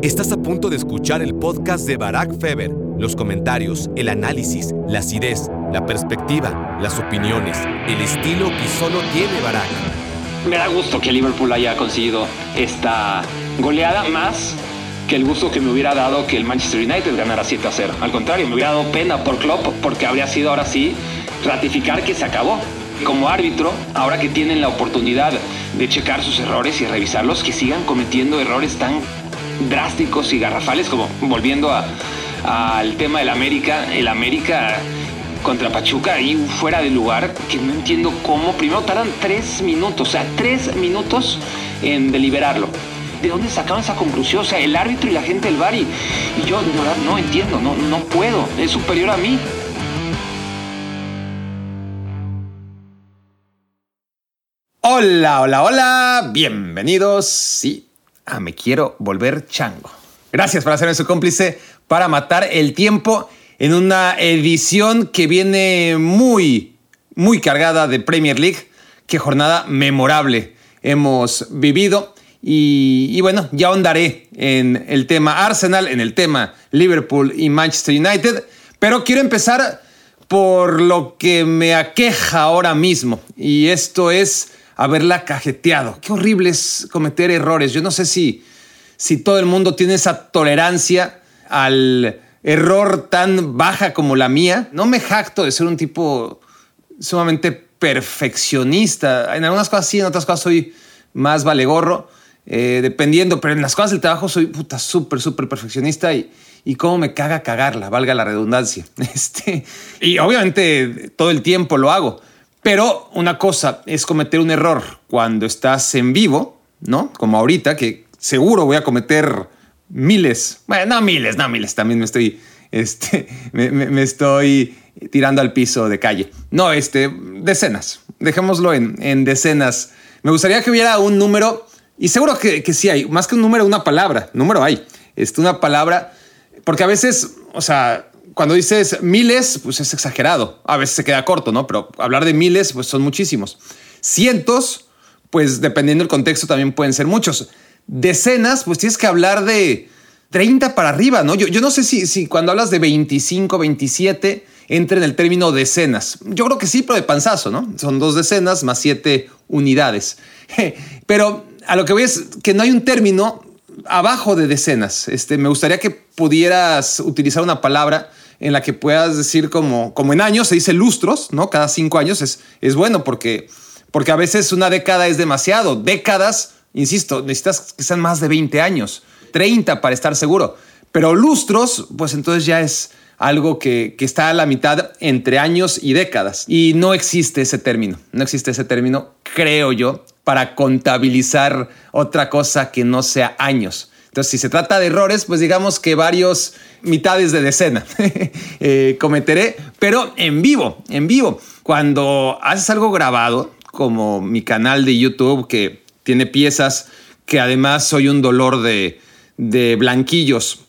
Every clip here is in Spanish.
Estás a punto de escuchar el podcast de Barack Feber. Los comentarios, el análisis, la acidez, la perspectiva, las opiniones, el estilo que solo tiene Barack. Me da gusto que Liverpool haya conseguido esta goleada más que el gusto que me hubiera dado que el Manchester United ganara 7 a 0. Al contrario, me hubiera dado pena por Klopp porque habría sido ahora sí ratificar que se acabó. Como árbitro, ahora que tienen la oportunidad de checar sus errores y revisarlos, que sigan cometiendo errores tan drásticos y garrafales como volviendo al tema del América, el América contra Pachuca ahí fuera de lugar, que no entiendo cómo, primero tardan tres minutos, o sea, tres minutos en deliberarlo. ¿De dónde sacaban esa conclusión? O sea, el árbitro y la gente del bar y, yo no entiendo, no, no puedo, es superior a mí. Hola, hola, hola, bienvenidos, sí, a Me Quiero Volver Chango. Gracias por hacerme su cómplice para matar el tiempo en una edición que viene muy, muy cargada de Premier League. Qué jornada memorable hemos vivido. Y, bueno, ya ahondaré en el tema Arsenal, en el tema Liverpool y Manchester United, pero quiero empezar por lo que me aqueja ahora mismo, y esto es haberla cajeteado. Qué horrible es cometer errores. Yo no sé si, si todo el mundo tiene esa tolerancia al error tan baja como la mía. No me jacto de ser un tipo sumamente perfeccionista. En algunas cosas sí, en otras cosas soy más valegorro eh, dependiendo, pero en las cosas del trabajo soy puta súper, súper perfeccionista y, y cómo me caga cagarla, valga la redundancia. Este, y obviamente todo el tiempo lo hago, pero una cosa es cometer un error cuando estás en vivo, ¿no? Como ahorita, que seguro voy a cometer miles, bueno, no miles, no miles, también me estoy, este, me, estoy tirando al piso de calle. No, este, decenas, dejémoslo en, en decenas. Me gustaría que hubiera un número y seguro que, que, sí hay, más que un número, una palabra. Número hay. Este, una palabra, porque a veces, o sea, cuando dices miles, pues es exagerado. A veces se queda corto, ¿no? Pero hablar de miles, pues son muchísimos. Cientos, pues dependiendo del contexto también pueden ser muchos. Decenas, pues tienes que hablar de 30 para arriba, ¿no? Yo, no sé si, si cuando hablas de 25, 27, entra en el término decenas. Yo creo que sí, pero de panzazo, ¿no? Son dos decenas más siete unidades. Pero a lo que voy es que no hay un término abajo de decenas. Este, me gustaría que pudieras utilizar una palabra en la que puedas decir como, como en años, se dice lustros, ¿no? Cada cinco años es, es bueno porque, porque a veces una década es demasiado. Décadas, insisto, necesitas que sean más de 20 años, 30 para estar seguro. Pero lustros, pues entonces ya es algo que, que está a la mitad entre años y décadas. Y no existe ese término, no existe ese término, creo yo, para contabilizar otra cosa que no sea años. Entonces, si se trata de errores, pues digamos que varios mitades de decena eh, cometeré, pero en vivo, en vivo. Cuando haces algo grabado, como mi canal de YouTube que tiene piezas que además soy un dolor de, de blanquillos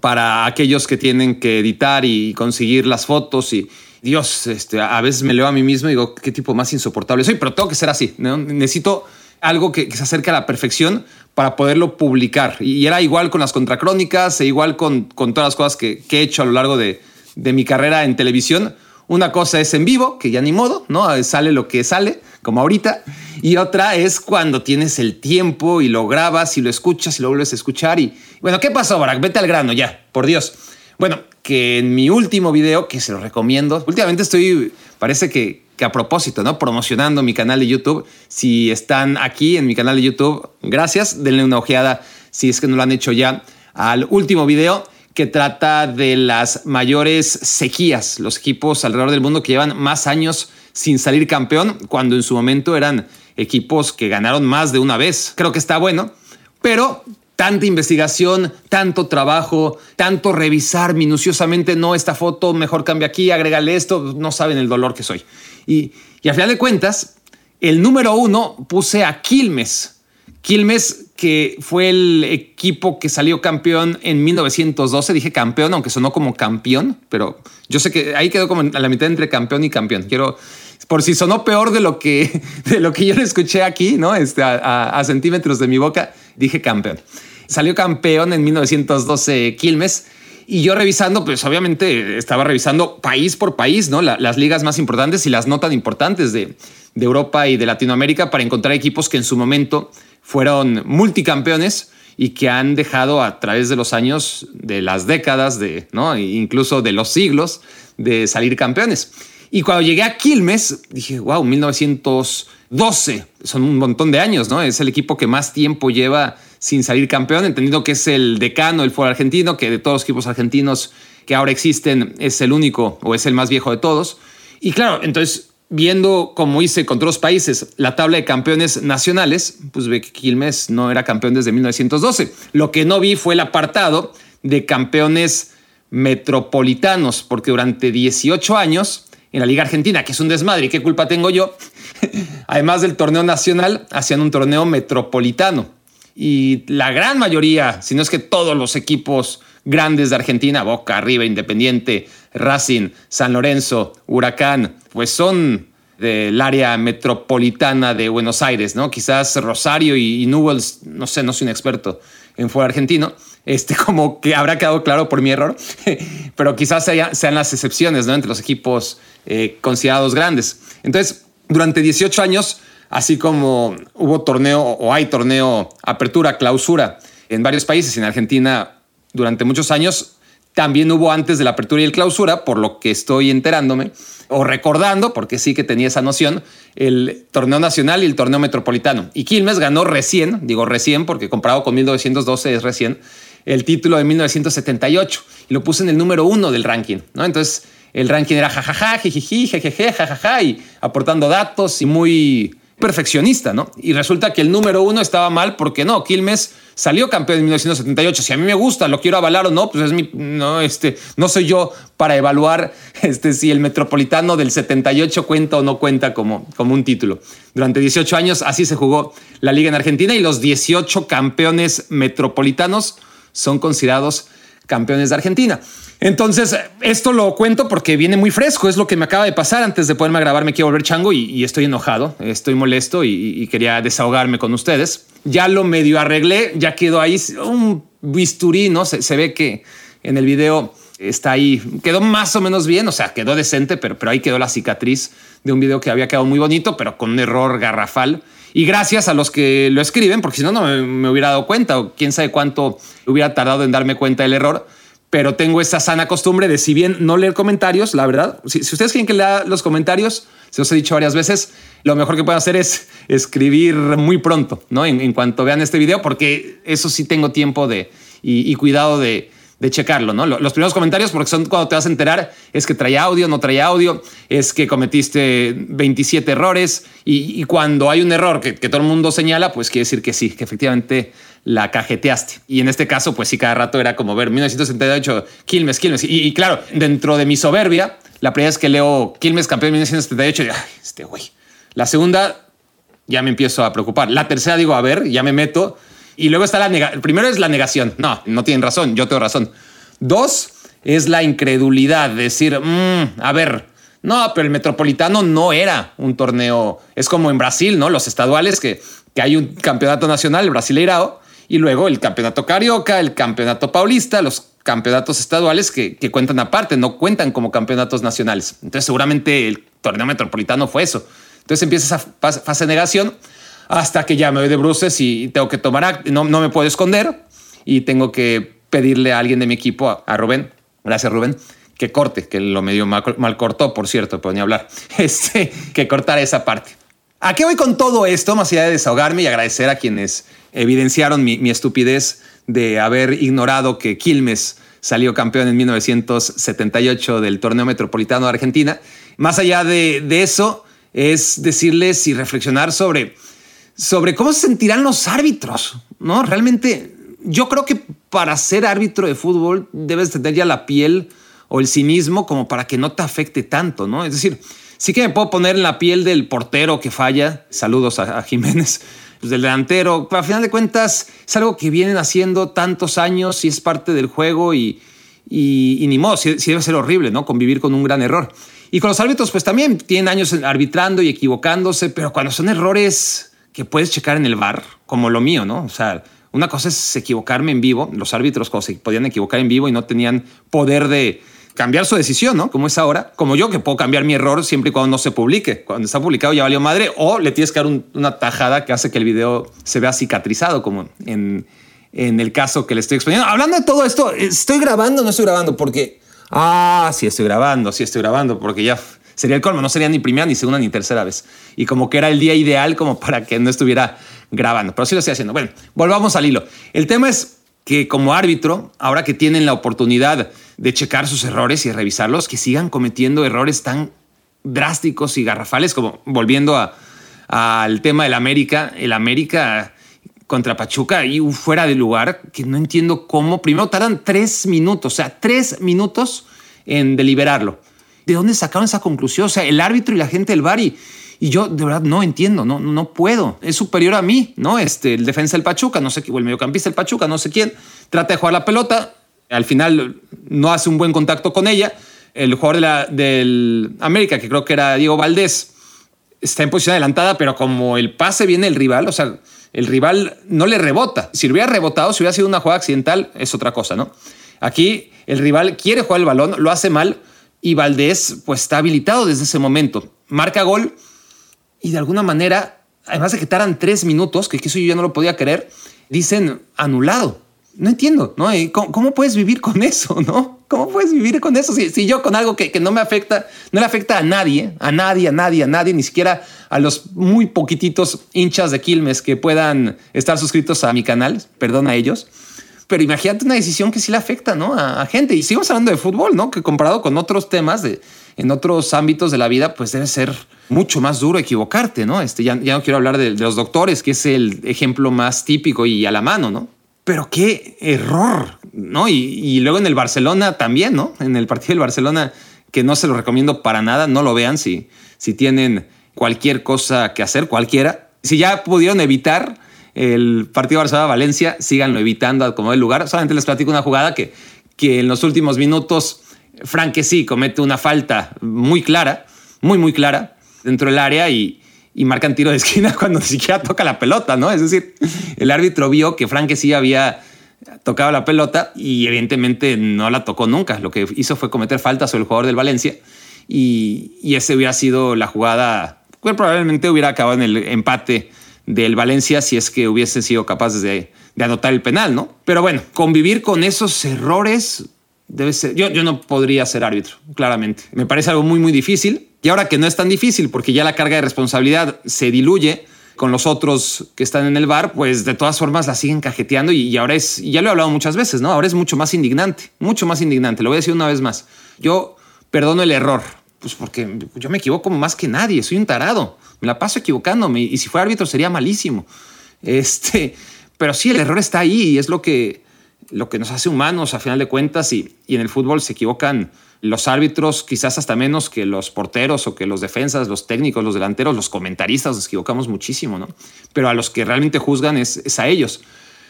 para aquellos que tienen que editar y conseguir las fotos y, Dios, este, a veces me leo a mí mismo y digo, qué tipo más insoportable soy, pero tengo que ser así. Necesito algo que, se acerque a la perfección para poderlo publicar. Y era igual con las contracrónicas, e igual con, con todas las cosas que, he hecho a lo largo de, mi carrera en televisión. Una cosa es en vivo, que ya ni modo, ¿no? Sale lo que sale, como ahorita. Y otra es cuando tienes el tiempo y lo grabas y lo escuchas y lo vuelves a escuchar. Y bueno, ¿qué pasó, Barack? Vete al grano ya, por Dios. Bueno, que en mi último video, que se lo recomiendo, últimamente estoy, parece que, que a propósito, ¿no? Promocionando mi canal de YouTube. Si están aquí en mi canal de YouTube, gracias. Denle una ojeada si es que no lo han hecho ya al último video que trata de las mayores sequías, los equipos alrededor del mundo que llevan más años sin salir campeón, cuando en su momento eran equipos que ganaron más de una vez. Creo que está bueno, pero tanta investigación, tanto trabajo, tanto revisar minuciosamente, no, esta foto, mejor cambia aquí, agrégale esto, no saben el dolor que soy. Y, y a final de cuentas, el número uno puse a Quilmes. Quilmes, que fue el equipo que salió campeón en 1912, dije campeón, aunque sonó como campeón, pero yo sé que ahí quedó como a la mitad entre campeón y campeón. Quiero, por si sonó peor de lo que, de lo que yo escuché aquí, ¿no? Este, a centímetros de mi boca, dije campeón. Salió campeón en 1912 Quilmes. Y yo revisando, pues obviamente estaba revisando país por país, ¿no? las ligas más importantes y las no tan importantes de, de Europa y de Latinoamérica para encontrar equipos que en su momento fueron multicampeones y que han dejado a través de los años, de las décadas, de, ¿no? incluso de los siglos, de salir campeones. Y cuando llegué a Quilmes, dije, wow, 1912, son un montón de años, ¿no? Es el equipo que más tiempo lleva sin salir campeón, entendiendo que es el decano del fútbol argentino, que de todos los equipos argentinos que ahora existen es el único o es el más viejo de todos. Y claro, entonces viendo como hice con otros países la tabla de campeones nacionales, pues ve que Quilmes no era campeón desde 1912. Lo que no vi fue el apartado de campeones metropolitanos, porque durante 18 años en la Liga Argentina, que es un desmadre, ¿y qué culpa tengo yo? Además del torneo nacional, hacían un torneo metropolitano. Y la gran mayoría, si no es que todos los equipos grandes de Argentina, Boca, River, Independiente, Racing, San Lorenzo, Huracán, pues son del área metropolitana de Buenos Aires, ¿no? Quizás Rosario y, Newells, no sé, no soy un experto en fútbol argentino, este como que habrá quedado claro por mi error, pero quizás sean las excepciones, ¿no? Entre los equipos eh, considerados grandes. Entonces, durante 18 años, así como hubo torneo o hay torneo apertura, clausura en varios países, en Argentina durante muchos años. También hubo antes de la apertura y el clausura, por lo que estoy enterándome o recordando, porque sí que tenía esa noción, el torneo nacional y el torneo metropolitano. Y Quilmes ganó recién, digo recién porque comparado con 1912 es recién, el título de 1978 y lo puse en el número uno del ranking. ¿no? Entonces el ranking era jajaja, jijiji, jejeje, jajaja y aportando datos y muy perfeccionista, ¿no? Y resulta que el número uno estaba mal porque no, Quilmes salió campeón en 1978. Si a mí me gusta, lo quiero avalar o no, pues es mi, no, este, no soy yo para evaluar este, si el Metropolitano del 78 cuenta o no cuenta como, como un título. Durante 18 años así se jugó la liga en Argentina y los 18 campeones metropolitanos son considerados campeones de Argentina. Entonces, esto lo cuento porque viene muy fresco, es lo que me acaba de pasar antes de poderme grabar, me quiero volver chango y, estoy enojado, estoy molesto y, quería desahogarme con ustedes. Ya lo medio arreglé, ya quedó ahí un bisturí, ¿no? Se, ve que en el video está ahí, quedó más o menos bien, o sea, quedó decente, pero, pero ahí quedó la cicatriz de un video que había quedado muy bonito, pero con un error garrafal. Y gracias a los que lo escriben, porque si no, no me, me hubiera dado cuenta, o quién sabe cuánto hubiera tardado en darme cuenta del error pero tengo esa sana costumbre de, si bien no leer comentarios, la verdad, si, ustedes quieren que lea los comentarios, se os he dicho varias veces, lo mejor que pueden hacer es escribir muy pronto, ¿no? En, cuanto vean este video, porque eso sí tengo tiempo de y, cuidado de, checarlo, ¿no? Los primeros comentarios, porque son cuando te vas a enterar, es que trae audio, no trae audio, es que cometiste 27 errores y, cuando hay un error que, todo el mundo señala, pues quiere decir que sí, que efectivamente la cajeteaste. Y en este caso, pues sí, cada rato era como ver 1978, Quilmes, Quilmes. Y, claro, dentro de mi soberbia, la primera vez que leo Quilmes campeón de 1978, y, este güey. La segunda, ya me empiezo a preocupar. La tercera, digo, a ver, ya me meto. Y luego está la negación. Primero es la negación. No, no tienen razón, yo tengo razón. Dos es la incredulidad, decir, mm, a ver, no, pero el Metropolitano no era un torneo. Es como en Brasil, ¿no? Los estaduales que, que hay un campeonato nacional, el Brasileirao, y luego el campeonato carioca, el campeonato paulista, los campeonatos estaduales que, cuentan aparte, no cuentan como campeonatos nacionales. Entonces seguramente el torneo metropolitano fue eso. Entonces empieza esa fase de negación hasta que ya me voy de bruces y tengo que tomar, no, no me puedo esconder y tengo que pedirle a alguien de mi equipo, a, Rubén, gracias Rubén, que corte, que lo medio mal, mal cortó, por cierto, pero ni hablar, este, que cortara esa parte. ¿A qué voy con todo esto? Más allá de desahogarme y agradecer a quienes evidenciaron mi, estupidez de haber ignorado que Quilmes salió campeón en 1978 del torneo metropolitano de Argentina. Más allá de, eso, es decirles y reflexionar sobre, sobre cómo se sentirán los árbitros. ¿no? Realmente, yo creo que para ser árbitro de fútbol debes tener ya la piel o el cinismo como para que no te afecte tanto, ¿no? Es decir, Sí que me puedo poner en la piel del portero que falla. Saludos a, Jiménez. Pues del delantero. Pero a final de cuentas es algo que vienen haciendo tantos años y es parte del juego y, ni modo, sí, debe ser horrible, ¿no? Convivir con un gran error. Y con los árbitros, pues también tienen años arbitrando y equivocándose, pero cuando son errores que puedes checar en el bar, como lo mío, ¿no? O sea, Una cosa es equivocarme en vivo, los árbitros se podían equivocar en vivo y no tenían poder de cambiar su decisión, ¿no? Como es ahora, como yo que puedo cambiar mi error siempre y cuando no se publique. Cuando está publicado ya valió madre o le tienes que dar una tajada que hace que el video se vea cicatrizado, como en, en el caso que le estoy exponiendo. Hablando de todo esto, ¿estoy grabando o no estoy grabando? Porque, ah, sí estoy grabando, sí estoy grabando, porque ya sería el colmo, no sería ni primera, ni segunda, ni tercera vez. Y como que era el día ideal como para que no estuviera grabando, pero sí lo estoy haciendo. Bueno, volvamos al hilo. El tema es que como árbitro, ahora que tienen la oportunidad de checar sus errores y revisarlos, que sigan cometiendo errores tan drásticos y garrafales como volviendo al tema del América, el América contra Pachuca y fuera de lugar, que no entiendo cómo. Primero tardan tres minutos, o sea, tres minutos en deliberarlo. ¿De dónde sacaron esa conclusión? O sea, el árbitro y la gente del VAR y, yo de verdad no entiendo, no, no puedo. Es superior a mí, ¿no? Este, el defensa del Pachuca, no sé qué, o el mediocampista del Pachuca, no sé quién, trata de jugar la pelota, al final no hace un buen contacto con ella. El jugador de del América, que creo que era Diego Valdés, está en posición adelantada, pero como el pase viene el rival, o sea, el rival no le rebota. Si hubiera rebotado, si hubiera sido una jugada accidental, es otra cosa, ¿no? Aquí el rival quiere jugar el balón, lo hace mal y Valdés pues está habilitado desde ese momento. Marca gol y de alguna manera, además de que taran tres minutos, que eso yo ya no lo podía creer, dicen anulado. No entiendo, ¿no? ¿Cómo, puedes vivir con eso, no? ¿Cómo puedes vivir con eso? Si, si yo con algo que, que, no me afecta, no le afecta a nadie, a nadie, a nadie, a nadie, ni siquiera a los muy poquititos hinchas de Quilmes que puedan estar suscritos a mi canal, perdón a ellos. Pero imagínate una decisión que sí le afecta, ¿no? A, gente. Y sigamos hablando de fútbol, ¿no? Que comparado con otros temas de, en otros ámbitos de la vida, pues debe ser mucho más duro equivocarte, ¿no? Este, ya, ya no quiero hablar de, los doctores, que es el ejemplo más típico y a la mano, ¿no? Pero qué error, ¿no? Y, y luego en el Barcelona también, ¿no? En el partido del Barcelona, que no se lo recomiendo para nada, no lo vean si, si tienen cualquier cosa que hacer, cualquiera. Si ya pudieron evitar el partido Barcelona-Valencia, síganlo evitando como el lugar. Solamente les platico una jugada que, que en los últimos minutos Frank sí comete una falta muy clara, muy, muy clara dentro del área y, y marcan tiro de esquina cuando ni siquiera toca la pelota, ¿no? Es decir, el árbitro vio que Frank sí había tocado la pelota y evidentemente no la tocó nunca. Lo que hizo fue cometer falta sobre el jugador del Valencia y, y ese hubiera sido la jugada, pues probablemente hubiera acabado en el empate del Valencia si es que hubiese sido capaz de, de anotar el penal, ¿no? Pero bueno, convivir con esos errores debe ser. Yo, yo no podría ser árbitro, claramente. Me parece algo muy, muy difícil. Y ahora que no es tan difícil porque ya la carga de responsabilidad se diluye con los otros que están en el bar, pues de todas formas la siguen cajeteando y, ahora es, ya lo he hablado muchas veces, ¿no? Ahora es mucho más indignante, mucho más indignante. Lo voy a decir una vez más. Yo perdono el error, pues porque yo me equivoco más que nadie, soy un tarado, me la paso equivocándome y si fuera árbitro sería malísimo. Este, pero sí, el error está ahí y es lo que, lo que nos hace humanos a final de cuentas y, y en el fútbol se equivocan los árbitros quizás hasta menos que los porteros o que los defensas, los técnicos, los delanteros, los comentaristas, nos equivocamos muchísimo, ¿no? Pero a los que realmente juzgan es, es a ellos.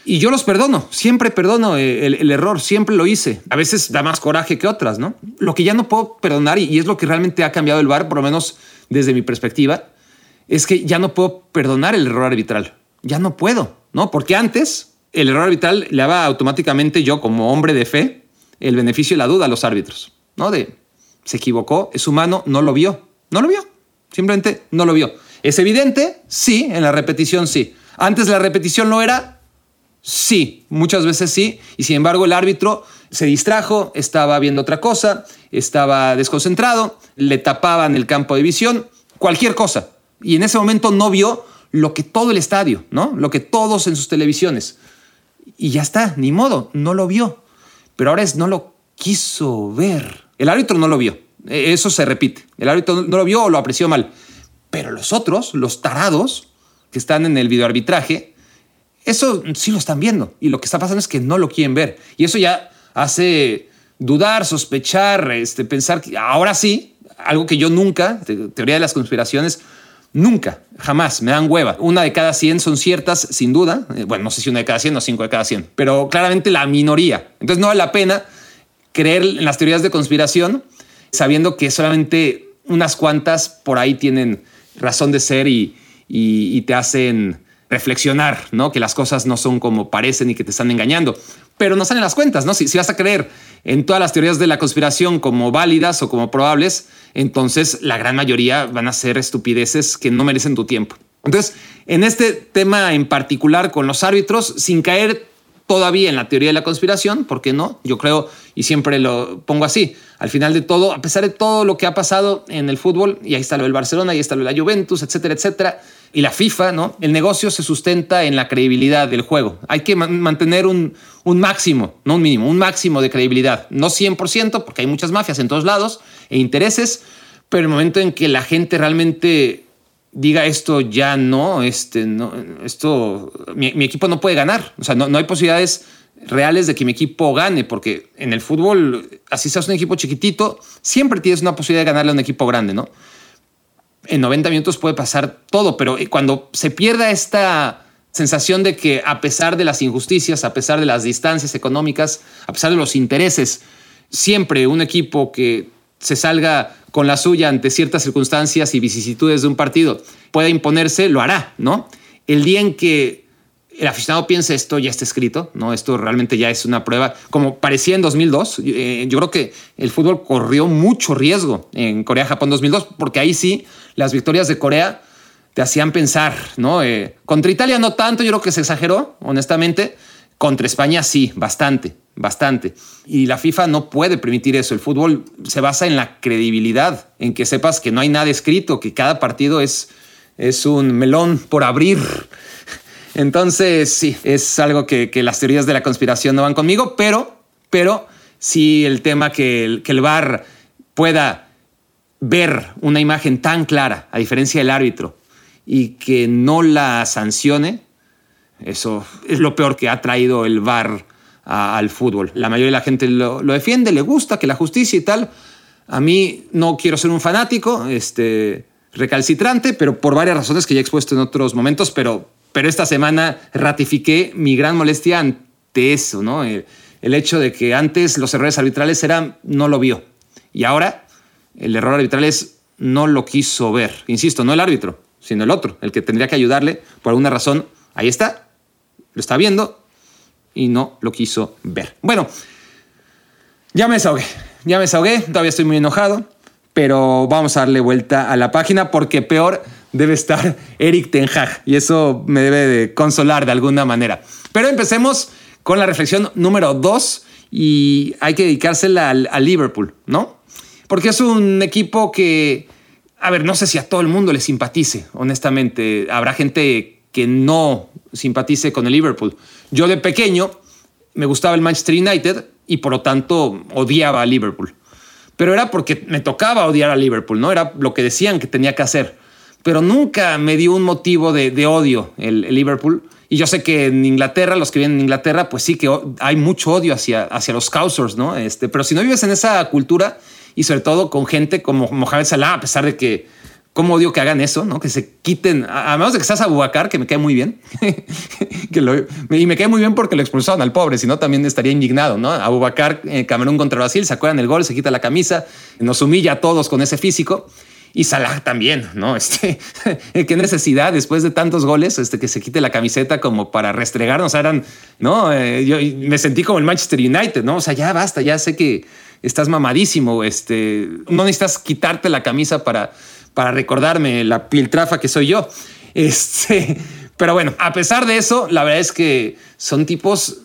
Y yo los perdono, siempre perdono el, error, siempre lo hice. A veces da más coraje que otras, ¿no? Lo que ya no puedo perdonar, y, es lo que realmente ha cambiado el VAR, por lo menos desde mi perspectiva, es que ya no puedo perdonar el error arbitral. Ya no puedo, ¿no? Porque antes el error arbitral le daba automáticamente yo, como hombre de fe, el beneficio y la duda a los árbitros, ¿no? De se equivocó, es humano, no lo vio, no lo vio, simplemente no lo vio. ¿Es evidente? Sí, en la repetición sí. Antes la repetición no era, Sí, muchas veces sí. Y sin embargo el árbitro se distrajo, estaba viendo otra cosa, estaba desconcentrado, le tapaban el campo de visión, cualquier cosa. Y en ese momento no vio lo que todo el estadio, ¿no? Lo que todos en sus televisiones. Y ya está, ni modo, no lo vio. Pero ahora es no lo quiso ver. El árbitro no lo vio. E, eso se repite. El árbitro no lo vio o lo apreció mal. Pero los otros, los tarados que están en el videoarbitraje, eso sí lo están viendo y lo que está pasando es que no lo quieren ver. Y eso ya hace dudar, sospechar, este, pensar que ahora sí, algo que yo nunca, teoría de las conspiraciones, nunca, jamás me dan hueva. Una de cada 100 son ciertas, sin duda. Eh, bueno, no sé si una de cada 100 o cinco de cada 100, pero claramente la minoría. Entonces no vale la pena creer en las teorías de conspiración sabiendo que solamente unas cuantas por ahí tienen razón de ser y, y te hacen reflexionar, ¿no? Que las cosas no son como parecen y que te están engañando. Pero no salen las cuentas, ¿no? Si, si vas a creer en todas las teorías de la conspiración como válidas o como probables, entonces la gran mayoría van a ser estupideces que no merecen tu tiempo. Entonces, en este tema en particular con los árbitros, sin caer todavía en la teoría de la conspiración, ¿por qué no? Yo creo, y siempre lo pongo así, al final de todo, a pesar de todo lo que ha pasado en el fútbol, y ahí está lo del Barcelona, ahí está lo de la Juventus, etcétera, etcétera, y la FIFA, ¿no? El negocio se sustenta en la credibilidad del juego. Hay que mantener un, máximo, no un mínimo, un máximo de credibilidad. No 100%, porque hay muchas mafias en todos lados e intereses, pero el momento en que la gente realmente diga esto ya no, este, no esto, mi, equipo no puede ganar. O sea, no, no, hay posibilidades reales de que mi equipo gane, porque en el fútbol, así seas un equipo chiquitito, siempre tienes una posibilidad de ganarle a un equipo grande, ¿no? En 90 minutos puede pasar todo, pero cuando se pierda esta sensación de que a pesar de las injusticias, a pesar de las distancias económicas, a pesar de los intereses, siempre un equipo que se salga con la suya ante ciertas circunstancias y vicisitudes de un partido pueda imponerse, lo hará, ¿no? El día en que el aficionado piense esto ya está escrito, ¿no? Esto realmente ya es una prueba, como parecía en 2002. Eh, yo creo que el fútbol corrió mucho riesgo en Corea-Japón 2002, porque ahí sí las victorias de Corea te hacían pensar, ¿no? Eh, contra Italia no tanto, yo creo que se exageró, honestamente. Contra España sí, bastante bastante. Y la FIFA no puede permitir eso. El fútbol se basa en la credibilidad, en que sepas que no hay nada escrito, que cada partido es, es un melón por abrir. Entonces, sí, es algo que, las teorías de la conspiración no van conmigo, pero, pero sí el tema que el, que el VAR pueda ver una imagen tan clara, a diferencia del árbitro, y que no la sancione, eso es lo peor que ha traído el VAR al fútbol. La mayoría de la gente lo, defiende, le gusta que la justicia y tal. A mí no quiero ser un fanático, este, recalcitrante, pero por varias razones que ya he expuesto en otros momentos, pero, pero esta semana ratifiqué mi gran molestia ante eso, ¿no? El, el hecho de que antes los errores arbitrales eran no lo vio y ahora el error arbitral es no lo quiso ver. Insisto, no el árbitro, sino el otro, el que tendría que ayudarle por alguna razón. Ahí está, lo está viendo, y no lo quiso ver. Bueno, ya me desahogué, ya me desahogué, todavía estoy muy enojado, pero vamos a darle vuelta a la página porque peor debe estar Eric Ten Hag y eso me debe de consolar de alguna manera. Pero empecemos con la reflexión número dos y hay que dedicársela al, a Liverpool, ¿no? Porque es un equipo que, a ver, no sé si a todo el mundo le simpatice, honestamente. Habrá gente que no simpatice con el Liverpool. Yo de pequeño me gustaba el Manchester United y por lo tanto odiaba a Liverpool. Pero era porque me tocaba odiar a Liverpool, ¿no? Era lo que decían que tenía que hacer. Pero nunca me dio un motivo de, odio el, Liverpool. Y yo sé que en Inglaterra, los que vienen en Inglaterra, pues sí que hay mucho odio hacia, hacia los Scousers, ¿no? Este, pero si no vives en esa cultura y sobre todo con gente como Mohamed Salah, a pesar de que cómo odio que hagan eso, ¿no? Que se quiten, a, menos de que seas Abubakar, que me cae muy bien, que y me cae muy bien porque lo expulsaron al pobre, si no también estaría indignado, ¿no? Abubakar, eh, Camerún contra Brasil, se acuerdan el gol, se quita la camisa, nos humilla a todos con ese físico. Y Salah también, ¿no? Este, qué necesidad después de tantos goles, este, que se quite la camiseta como para restregarnos. Eran, ¿no? Eh, yo me sentí como el Manchester United, ¿no? O sea, ya basta, ya sé que estás mamadísimo, este, no necesitas quitarte la camisa para, para recordarme la piltrafa que soy yo. Este, pero bueno, a pesar de eso, la verdad es que son tipos,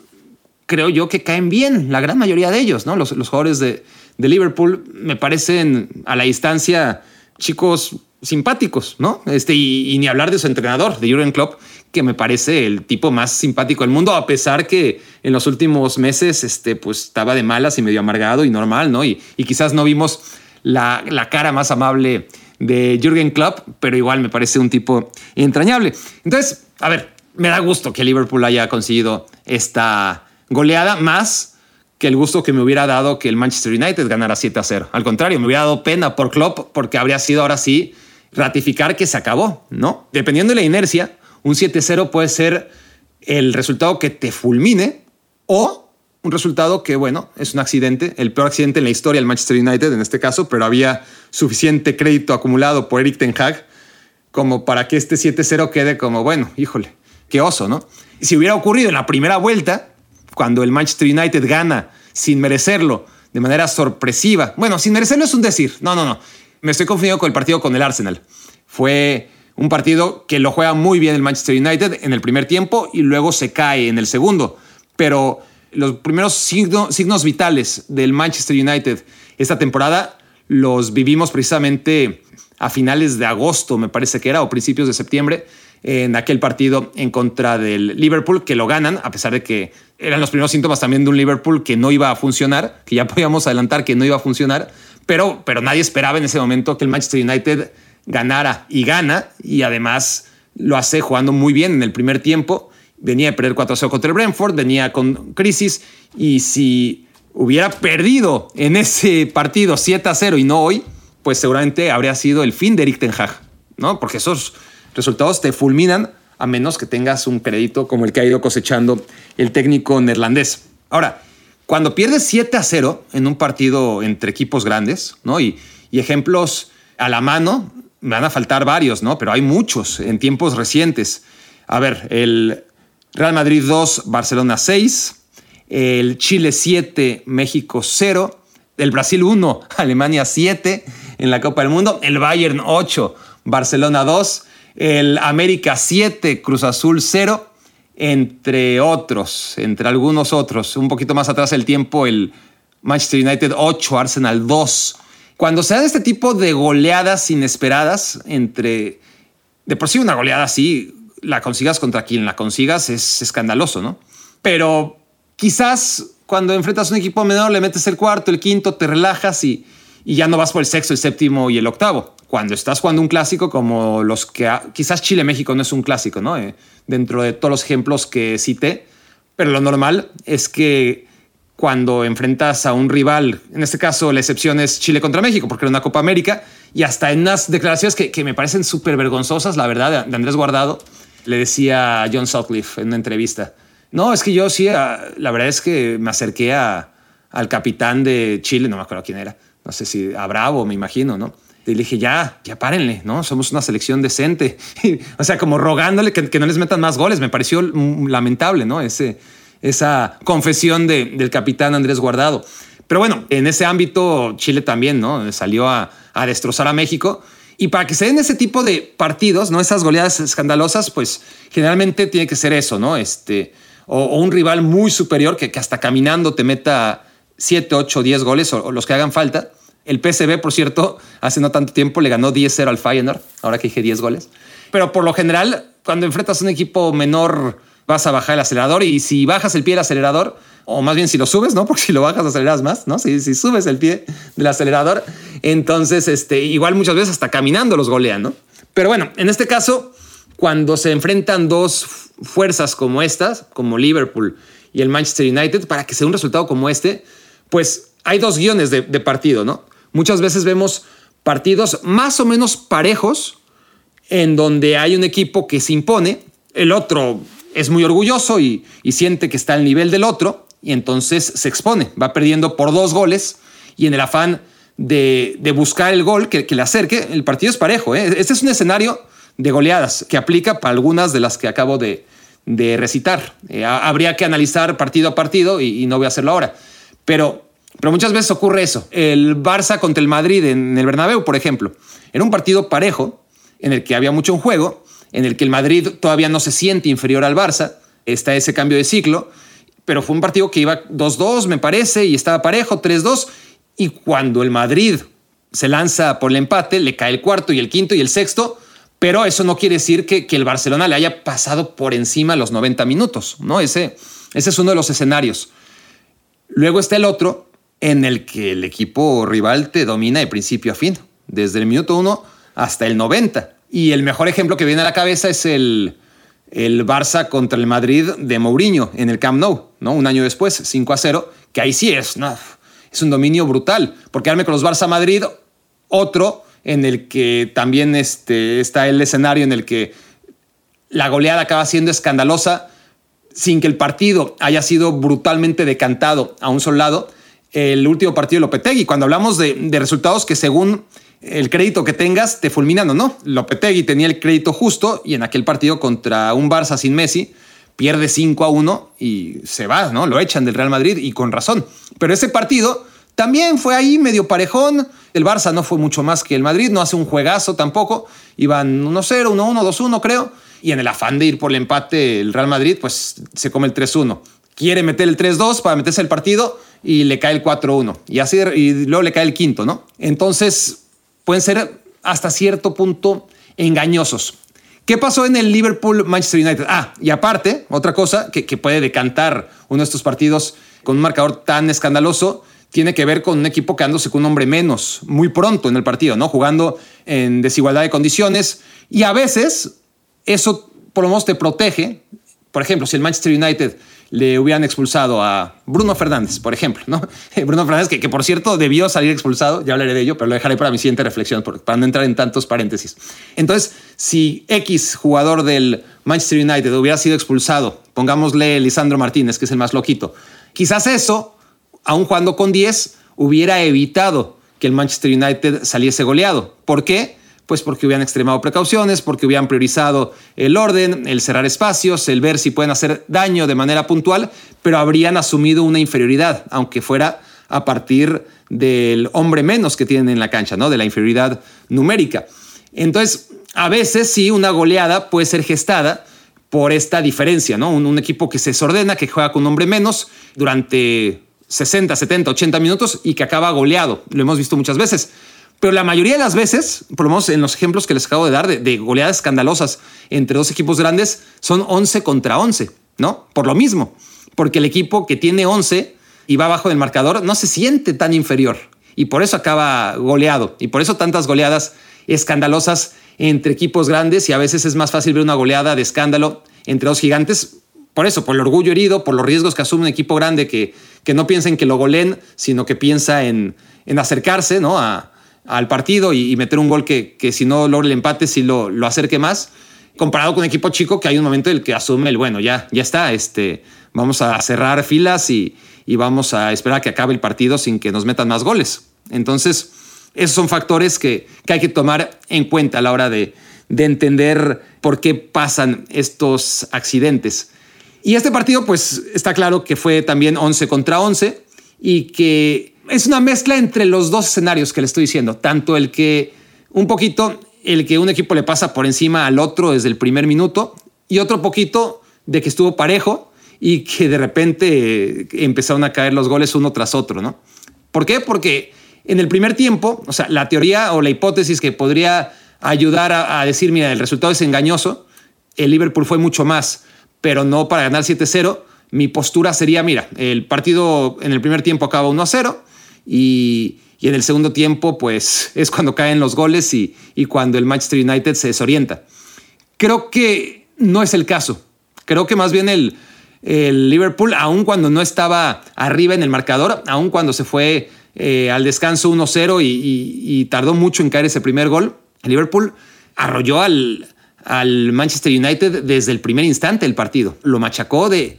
creo yo, que caen bien, la gran mayoría de ellos, ¿no? Los, los jugadores de, de Liverpool me parecen a la distancia chicos simpáticos, ¿no? Este, y, ni hablar de su entrenador, de Jurgen Klopp, que me parece el tipo más simpático del mundo, a pesar que en los últimos meses, este, pues estaba de malas y medio amargado y normal, ¿no? Y, y quizás no vimos la, la cara más amable de Jürgen Klopp, pero igual me parece un tipo entrañable. Entonces, a ver, me da gusto que Liverpool haya conseguido esta goleada más que el gusto que me hubiera dado que el Manchester United ganara 7 a 0. Al contrario, me hubiera dado pena por Klopp porque habría sido ahora sí ratificar que se acabó, ¿no? Dependiendo de la inercia, un 7-0 puede ser el resultado que te fulmine o un resultado que, bueno, es un accidente, el peor accidente en la historia del Manchester United en este caso, pero había suficiente crédito acumulado por Eric Ten Hag como para que este 7-0 quede como, bueno, híjole, qué oso, ¿no? Si hubiera ocurrido en la primera vuelta, cuando el Manchester United gana sin merecerlo, de manera sorpresiva. Bueno, sin merecerlo es un decir. No, no, no. Me estoy confundiendo con el partido con el Arsenal. Fue un partido que lo juega muy bien el Manchester United en el primer tiempo y luego se cae en el segundo. Pero los primeros signos vitales del Manchester United esta temporada los vivimos precisamente a finales de agosto, me parece que era, o principios de septiembre, en aquel partido en contra del Liverpool, que lo ganan, a pesar de que eran los primeros síntomas también de un Liverpool que no iba a funcionar, que ya podíamos adelantar que no iba a funcionar, pero, pero nadie esperaba en ese momento que el Manchester United ganara y gana, y además lo hace jugando muy bien en el primer tiempo. Venía a perder 4-0 contra el Brentford, venía con crisis, y si hubiera perdido en ese partido 7-0 y no hoy, pues seguramente habría sido el fin de Eric Ten Hag, ¿no? Porque esos resultados te fulminan a menos que tengas un crédito como el que ha ido cosechando el técnico neerlandés. Ahora, cuando pierdes 7 a 0 en un partido entre equipos grandes, ¿no? Y, y ejemplos a la mano, me van a faltar varios, ¿no? Pero hay muchos en tiempos recientes. A ver, el Real Madrid 2, Barcelona 6, el Chile 7, México 0, el Brasil 1, Alemania 7 en la Copa del Mundo, el Bayern 8, Barcelona 2, el América 7, Cruz Azul 0, entre otros, entre algunos otros. Un poquito más atrás el tiempo, el Manchester United 8, Arsenal 2. Cuando se dan este tipo de goleadas inesperadas entre... De por sí una goleada así, la consigas contra quien la consigas, es escandaloso, ¿no? Pero quizás cuando enfrentas un equipo menor le metes el cuarto, el quinto, te relajas y, y ya no vas por el sexto, el séptimo y el octavo cuando estás jugando un clásico como los que quizás Chile-México no es un clásico, ¿no? Eh, dentro de todos los ejemplos que cité, pero lo normal es que cuando enfrentas a un rival, en este caso la excepción es Chile contra México, porque era una Copa América, y hasta en unas declaraciones que, me parecen súper vergonzosas, la verdad, de Andrés Guardado, le decía a John Sutcliffe en una entrevista, no, es que yo sí, ah, la verdad es que me acerqué a, al capitán de Chile, no me acuerdo quién era, no sé si a Bravo, me imagino, ¿no? Y le dije, ya, ya párenle, ¿no? Somos una selección decente. o sea, como rogándole que, no les metan más goles. Me pareció lamentable, ¿no? Ese, esa confesión del capitán Andrés Guardado. Pero bueno, en ese ámbito Chile también, ¿no? Salió a, destrozar a México. Y para que se den ese tipo de partidos, ¿no? Esas goleadas escandalosas, pues generalmente tiene que ser eso, ¿no? Este, o, un rival muy superior que, que, hasta caminando te meta 7, 8, 10 goles o los que hagan falta. El PSV, por cierto, hace no tanto tiempo le ganó 10-0 al Feyenoord, ahora que dije 10 goles. Pero por lo general, cuando enfrentas a un equipo menor, vas a bajar el acelerador y si bajas el pie del acelerador, o más bien si lo subes, ¿no? Porque si lo bajas aceleras más, ¿no? Si, si subes el pie del acelerador, entonces este, igual muchas veces hasta caminando los golean, ¿no? Pero bueno, en este caso, cuando se enfrentan dos fuerzas como estas, como Liverpool y el Manchester United, para que sea un resultado como este, pues hay dos guiones de partido, ¿no? Muchas veces vemos partidos más o menos parejos en donde hay un equipo que se impone, el otro es muy orgulloso y, siente que está al nivel del otro y entonces se expone, va perdiendo por dos goles y en el afán de, buscar el gol que, le acerque, el partido es parejo. ¿eh? Este es un escenario de goleadas que aplica para algunas de las que acabo de, recitar. Eh, habría que analizar partido a partido y, y no voy a hacerlo ahora. Pero pero muchas veces ocurre eso. El Barça contra el Madrid en el Bernabéu, por ejemplo, era un partido parejo en el que había mucho juego, en el que el Madrid todavía no se siente inferior al Barça, está ese cambio de ciclo, pero fue un partido que iba 2-2, me parece, y estaba parejo, 3-2, y cuando el Madrid se lanza por el empate, le cae el cuarto y el quinto y el sexto, pero eso no quiere decir que, que el Barcelona le haya pasado por encima los 90 minutos, ¿no? Ese, ese es uno de los escenarios. Luego está el otro, en el que el equipo rival te domina de principio a fin, desde el minuto 1 hasta el 90. Y el mejor ejemplo que viene a la cabeza es el, el Barça contra el Madrid de Mourinho en el Camp Nou, ¿no? un año después, 5 a 0, que ahí sí es, no, es un dominio brutal, porque arme con los Barça Madrid, otro en el que también este, está el escenario en el que la goleada acaba siendo escandalosa sin que el partido haya sido brutalmente decantado a un solo lado el último partido de Lopetegui, cuando hablamos de, resultados que según el crédito que tengas te fulminan o no. Lopetegui tenía el crédito justo y en aquel partido contra un Barça sin Messi pierde 5 a 1 y se va, ¿no? Lo echan del Real Madrid y con razón. Pero ese partido también fue ahí medio parejón. El Barça no fue mucho más que el Madrid, no hace un juegazo tampoco. Iban 1-0, 1-1, 2-1 creo. Y en el afán de ir por el empate, el Real Madrid pues se come el 3-1. Quiere meter el 3-2 para meterse el partido y le cae el 4-1. Y así y luego le cae el quinto, ¿no? Entonces, pueden ser hasta cierto punto engañosos. ¿Qué pasó en el Liverpool-Manchester United? Ah, y aparte, otra cosa que, puede decantar uno de estos partidos con un marcador tan escandaloso tiene que ver con un equipo quedándose con un hombre menos muy pronto en el partido, ¿no? Jugando en desigualdad de condiciones. Y a veces eso por lo menos te protege. Por ejemplo, si el Manchester United le hubieran expulsado a Bruno Fernández, por ejemplo, ¿no? Bruno Fernández, que, por cierto debió salir expulsado, ya hablaré de ello, pero lo dejaré para mi siguiente reflexión, para no entrar en tantos paréntesis. Entonces, si X jugador del Manchester United hubiera sido expulsado, pongámosle Lisandro Martínez, que es el más loquito, quizás eso, aun jugando con 10, hubiera evitado que el Manchester United saliese goleado. ¿Por qué? Pues porque hubieran extremado precauciones, porque hubieran priorizado el orden, el cerrar espacios, el ver si pueden hacer daño de manera puntual, pero habrían asumido una inferioridad, aunque fuera a partir del hombre menos que tienen en la cancha, ¿no? De la inferioridad numérica. Entonces, a veces sí, una goleada puede ser gestada por esta diferencia, ¿no? Un, un equipo que se desordena, que juega con un hombre menos durante 60, 70, 80 minutos y que acaba goleado. Lo hemos visto muchas veces. Pero la mayoría de las veces, por lo menos en los ejemplos que les acabo de dar de, goleadas escandalosas entre dos equipos grandes, son 11 contra 11, ¿no? Por lo mismo, porque el equipo que tiene 11 y va abajo del marcador no se siente tan inferior y por eso acaba goleado y por eso tantas goleadas escandalosas entre equipos grandes y a veces es más fácil ver una goleada de escándalo entre dos gigantes. Por eso, por el orgullo herido, por los riesgos que asume un equipo grande que, que no piensa en que lo goleen, sino que piensa en, en acercarse ¿no? Al partido y, meter un gol que, que, si no logra el empate, si lo, lo acerque más, comparado con un equipo chico que hay un momento en el que asume el, bueno, ya, ya está, este, vamos a cerrar filas y, y vamos a esperar a que acabe el partido sin que nos metan más goles. Entonces, esos son factores que, que hay que tomar en cuenta a la hora de, de entender por qué pasan estos accidentes. Y este partido, pues está claro que fue también 11 contra 11 y que es una mezcla entre los dos escenarios que le estoy diciendo, tanto el que un poquito el que un equipo le pasa por encima al otro desde el primer minuto y otro poquito de que estuvo parejo y que de repente empezaron a caer los goles uno tras otro, ¿no? ¿Por qué? Porque en el primer tiempo, o sea, la teoría o la hipótesis que podría ayudar a, decir, mira, el resultado es engañoso, el Liverpool fue mucho más, pero no para ganar 7-0, mi postura sería, mira, el partido en el primer tiempo acaba 1-0, y, en el segundo tiempo, pues es cuando caen los goles y, cuando el Manchester United se desorienta. Creo que no es el caso. Creo que más bien el, Liverpool, aun cuando no estaba arriba en el marcador, aun cuando se fue eh, al descanso 1-0 y, tardó mucho en caer ese primer gol, el Liverpool arrolló al, al Manchester United desde el primer instante del partido. Lo machacó de,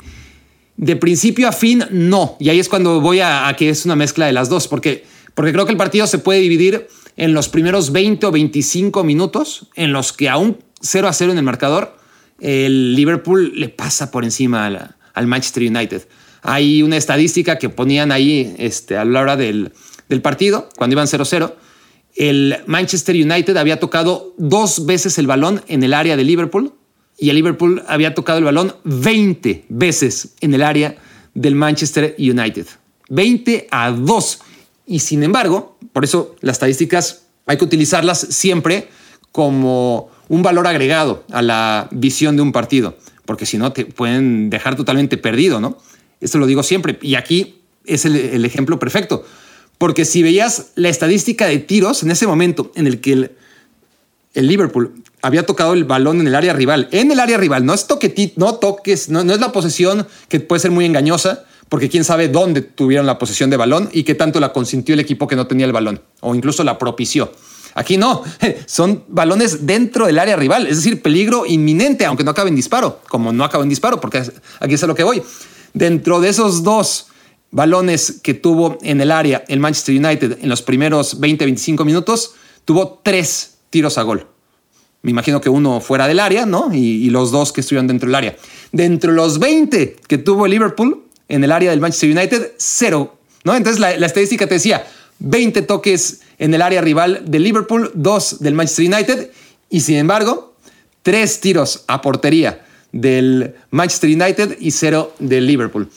de principio a fin, no. Y ahí es cuando voy a, que es una mezcla de las dos, porque, porque creo que el partido se puede dividir en los primeros 20 o 25 minutos, en los que aún 0 a 0 en el marcador, el Liverpool le pasa por encima al Manchester United. Hay una estadística que ponían ahí este, a la hora del, del partido, cuando iban 0-0. El Manchester United había tocado dos veces el balón en el área de Liverpool y el Liverpool había tocado el balón 20 veces en el área del Manchester United. 20 a 2. Y sin embargo, por eso las estadísticas hay que utilizarlas siempre como un valor agregado a la visión de un partido, porque si no te pueden dejar totalmente perdido, ¿no? Esto lo digo siempre. Y aquí es el, ejemplo perfecto. Porque si veías la estadística de tiros en ese momento en el que el, el Liverpool había tocado el balón en el área rival. En el área rival, no es toquetito, no toques, no, no es la posesión que puede ser muy engañosa, porque quién sabe dónde tuvieron la posesión de balón y qué tanto la consintió el equipo que no tenía el balón, o incluso la propició. Aquí no, son balones dentro del área rival, es decir, peligro inminente, aunque no acabe en disparo, como no acaba en disparo, porque aquí es a lo que voy. Dentro de esos dos balones que tuvo en el área el Manchester United en los primeros 20-25 minutos, tuvo tres tiros a gol. Me imagino que uno fuera del área, ¿no? Y, los dos que estuvieron dentro del área. Dentro de los 20 que tuvo Liverpool en el área del Manchester United, cero, ¿no? Entonces la, estadística te decía 20 toques en el área rival del Liverpool, dos del Manchester United y sin embargo, tres tiros a portería del Manchester United y cero del Liverpool.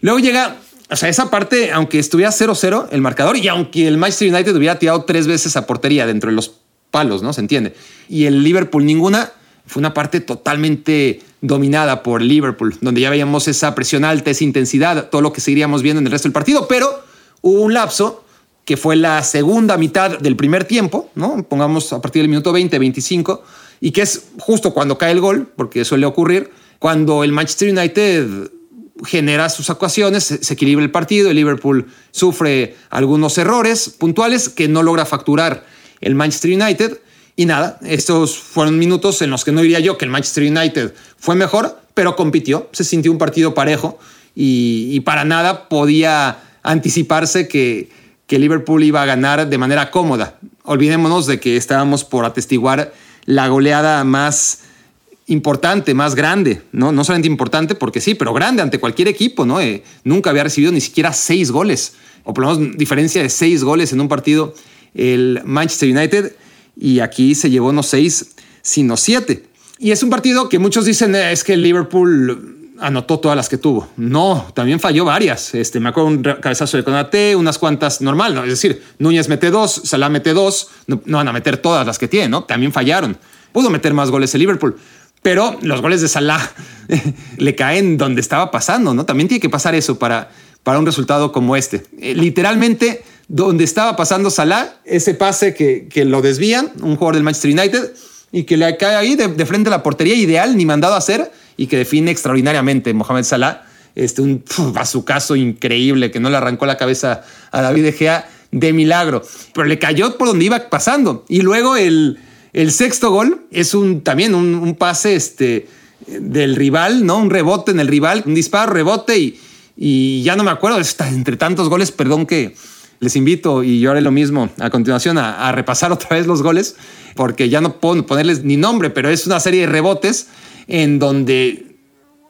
Luego llega, o sea, esa parte, aunque estuviera 0-0 el marcador y aunque el Manchester United hubiera tirado tres veces a portería dentro de los palos, ¿no? Se entiende. Y el Liverpool ninguna, fue una parte totalmente dominada por Liverpool, donde ya veíamos esa presión alta, esa intensidad, todo lo que seguiríamos viendo en el resto del partido, pero hubo un lapso que fue la segunda mitad del primer tiempo, ¿no? Pongamos a partir del minuto 20, 25, y que es justo cuando cae el gol, porque suele ocurrir, cuando el Manchester United genera sus actuaciones, se equilibra el partido, el Liverpool sufre algunos errores puntuales que no logra facturar el Manchester United. Y nada, estos fueron minutos en los que no diría yo que el Manchester United fue mejor, pero compitió, se sintió un partido parejo y, para nada podía anticiparse que, que Liverpool iba a ganar de manera cómoda. Olvidémonos de que estábamos por atestiguar la goleada más importante, más grande, ¿no? No solamente importante porque sí, pero grande ante cualquier equipo, ¿no? Eh, nunca había recibido ni siquiera seis goles, o por lo menos diferencia de seis goles en un partido el Manchester United y aquí se llevó no seis, sino siete. Y es un partido que muchos dicen eh, es que Liverpool anotó todas las que tuvo. No, también falló varias. Este, me acuerdo un cabezazo de Conate, unas cuantas normal, ¿no? Es decir, Núñez mete dos, Salah mete dos, no, van a meter todas las que tiene, ¿no? También fallaron. Pudo meter más goles el Liverpool, pero los goles de Salah le caen donde estaba pasando, ¿no? También tiene que pasar eso para, para un resultado como este. Eh, literalmente donde estaba pasando Salah, ese pase que, que, lo desvían, un jugador del Manchester United, y que le cae ahí de, frente a la portería ideal, ni mandado a hacer, y que define extraordinariamente Mohamed Salah. Este, un bazucazo increíble que no le arrancó la cabeza a David De Gea de milagro, pero le cayó por donde iba pasando. Y luego el, el sexto gol es un, también un, un, pase este, del rival, ¿no? Un rebote en el rival, un disparo, rebote y, y ya no me acuerdo, está entre tantos goles, perdón que, les invito, y yo haré lo mismo a continuación, a, repasar otra vez los goles, porque ya no puedo ponerles ni nombre, pero es una serie de rebotes en donde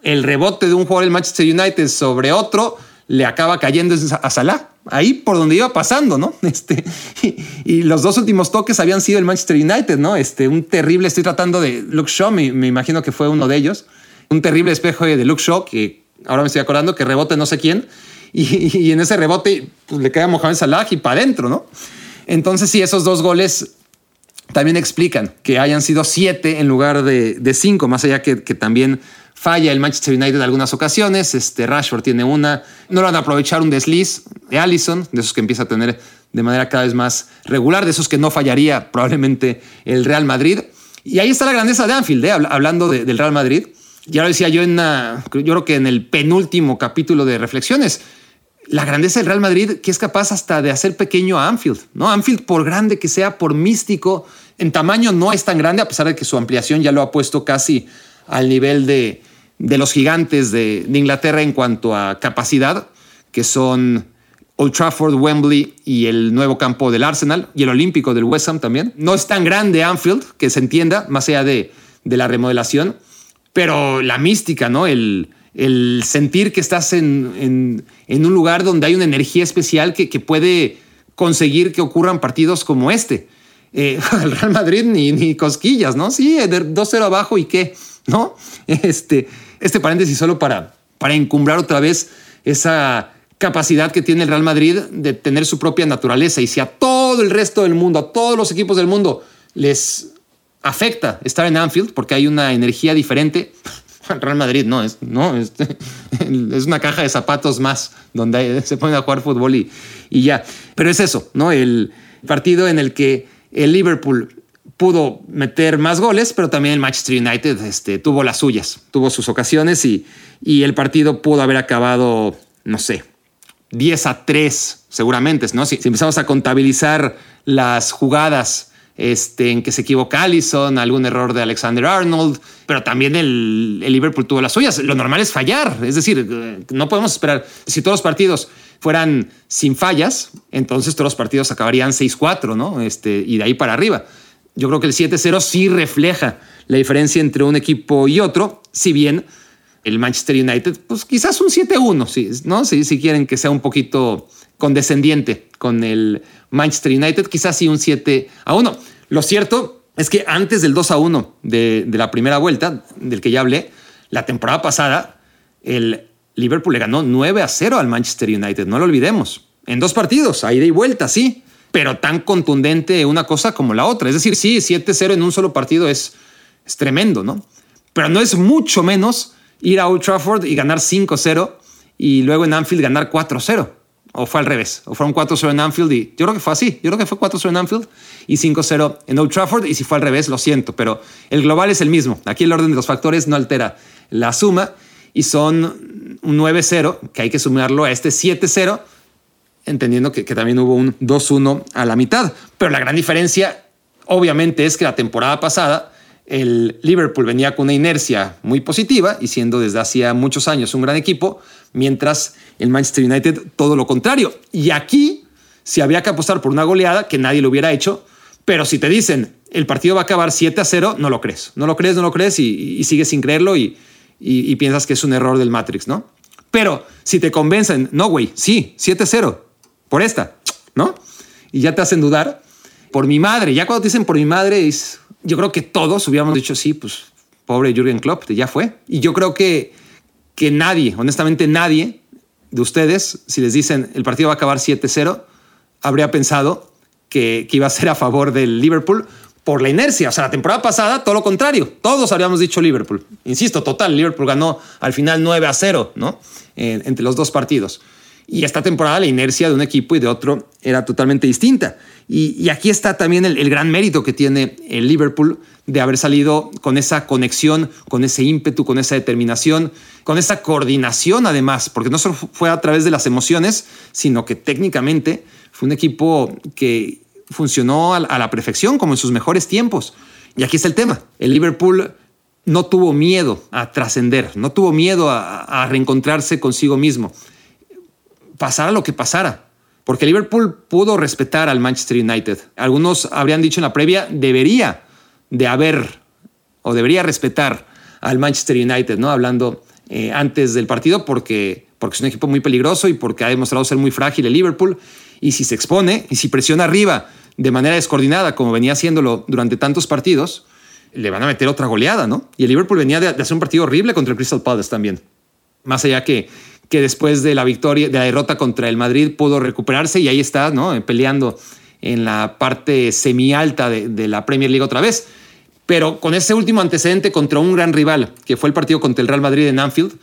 el rebote de un jugador del Manchester United sobre otro le acaba cayendo a Salah, ahí por donde iba pasando, ¿no? Este, y, los dos últimos toques habían sido el Manchester United, ¿no? Este, un terrible, estoy tratando de Luke Shaw, me, imagino que fue uno de ellos, un terrible espejo de Luke Shaw, que ahora me estoy acordando que rebote no sé quién, y, en ese rebote pues, le queda Mohamed Salah y para adentro, ¿no? Entonces sí, esos dos goles también explican que hayan sido siete en lugar de, cinco, más allá que, que también falla el Manchester United en algunas ocasiones. Este Rashford tiene una. No lo van a aprovechar un desliz de Allison, de esos que empieza a tener de manera cada vez más regular, de esos que no fallaría probablemente el Real Madrid. Y ahí está la grandeza de Anfield, ¿eh? hablando del Real Madrid. Ya lo decía yo en yo creo que en el penúltimo capítulo de reflexiones la grandeza del Real Madrid, que es capaz hasta de hacer pequeño a Anfield, ¿no? Anfield, por grande que sea, por místico, en tamaño no es tan grande, a pesar de que su ampliación ya lo ha puesto casi al nivel de, de los gigantes de, Inglaterra en cuanto a capacidad, que son Old Trafford, Wembley y el nuevo campo del Arsenal y el Olímpico del West Ham también. No es tan grande Anfield, que se entienda, más allá de, de la remodelación, pero la mística, ¿no? El, el sentir que estás en, un lugar donde hay una energía especial que, puede conseguir que ocurran partidos como este. Eh, el Real Madrid ni, ni cosquillas, ¿no? Sí, 2-0 abajo y qué, ¿no? Este, este paréntesis solo para, para encumbrar otra vez esa capacidad que tiene el Real Madrid de tener su propia naturaleza. Y si a todo el resto del mundo, a todos los equipos del mundo les afecta estar en Anfield porque hay una energía diferente, Real Madrid no, es, no, es, es, una caja de zapatos más donde se ponen a jugar fútbol y, y ya. Pero es eso, ¿no? El partido en el que el Liverpool pudo meter más goles, pero también el Manchester United este, tuvo las suyas, tuvo sus ocasiones y, y el partido pudo haber acabado, no sé, 10 a 3 seguramente, ¿no? Si, si empezamos a contabilizar las jugadas este, en que se equivoca Allison, algún error de Alexander Arnold, pero también el, Liverpool tuvo las suyas. Lo normal es fallar, es decir, eh, no podemos esperar. Si todos los partidos fueran sin fallas, entonces todos los partidos acabarían 6-4, ¿no? Este, y de ahí para arriba. Yo creo que el 7-0 sí refleja la diferencia entre un equipo y otro, si bien el Manchester United, pues quizás un 7-1, ¿no? Si, si quieren que sea un poquito condescendiente con el Manchester United, quizás sí un 7 1. Lo cierto es que antes del 2 1 de, de la primera vuelta, del que ya hablé, la temporada pasada, el Liverpool le ganó 9 a 0 al Manchester United, no lo olvidemos. En dos partidos, a ida y vuelta, sí, pero tan contundente una cosa como la otra. Es decir, sí, 7-0 en un solo partido es, es tremendo, ¿no? Pero no es mucho menos ir a Old Trafford y ganar 5-0 y luego en Anfield ganar 4-0. O fue al revés, o fueron 4-0 en Anfield y yo creo que fue así. Yo creo que fue 4-0 en Anfield y 5-0 en Old Trafford. Y si fue al revés, lo siento, pero el global es el mismo. Aquí el orden de los factores no altera la suma y son un 9-0 que hay que sumarlo a este 7-0, entendiendo que, que también hubo un 2-1 a la mitad. Pero la gran diferencia, obviamente, es que la temporada pasada el Liverpool venía con una inercia muy positiva y siendo desde hacía muchos años un gran equipo, mientras el Manchester United todo lo contrario. Y aquí, si había que apostar por una goleada, que nadie lo hubiera hecho, pero si te dicen el partido va a acabar 7 a 0, no lo crees. No lo crees, no lo crees y, sigues sin creerlo y, piensas que es un error del Matrix, ¿no? Pero si te convencen, no, güey, sí, 7 a 0, por esta, ¿no? Y ya te hacen dudar. Por mi madre, ya cuando te dicen por mi madre, es, yo creo que todos hubiéramos dicho, sí, pues pobre Jürgen Klopp, ya fue. Y yo creo que, que nadie, honestamente nadie de ustedes, si les dicen el partido va a acabar 7-0, habría pensado que, que, iba a ser a favor del Liverpool por la inercia. O sea, la temporada pasada, todo lo contrario. Todos habríamos dicho Liverpool. Insisto, total, Liverpool ganó al final 9 a 0, ¿no? entre los dos partidos. Y esta temporada la inercia de un equipo y de otro era totalmente distinta. Y, aquí está también el, gran mérito que tiene el Liverpool de haber salido con esa conexión, con ese ímpetu, con esa determinación, con esa coordinación además, porque no solo fue a través de las emociones, sino que técnicamente fue un equipo que funcionó a, la perfección, como en sus mejores tiempos. Y aquí está el tema. El Liverpool no tuvo miedo a trascender, no tuvo miedo a, a reencontrarse consigo mismo, pasara lo que pasara porque Liverpool pudo respetar al Manchester United. Algunos habrían dicho en la previa, debería de haber o debería respetar al Manchester United, ¿no? Hablando eh, antes del partido, porque, porque es un equipo muy peligroso y porque ha demostrado ser muy frágil el Liverpool. Y si se expone y si presiona arriba de manera descoordinada, como venía haciéndolo durante tantos partidos, le van a meter otra goleada, ¿no? Y el Liverpool venía de, de hacer un partido horrible contra el Crystal Palace también. Más allá que que después de la victoria, de la derrota contra el Madrid, pudo recuperarse y ahí está, ¿no? Peleando en la parte semi-alta de, la Premier League otra vez. Pero con ese último antecedente contra un gran rival, que fue el partido contra el Real Madrid en Anfield,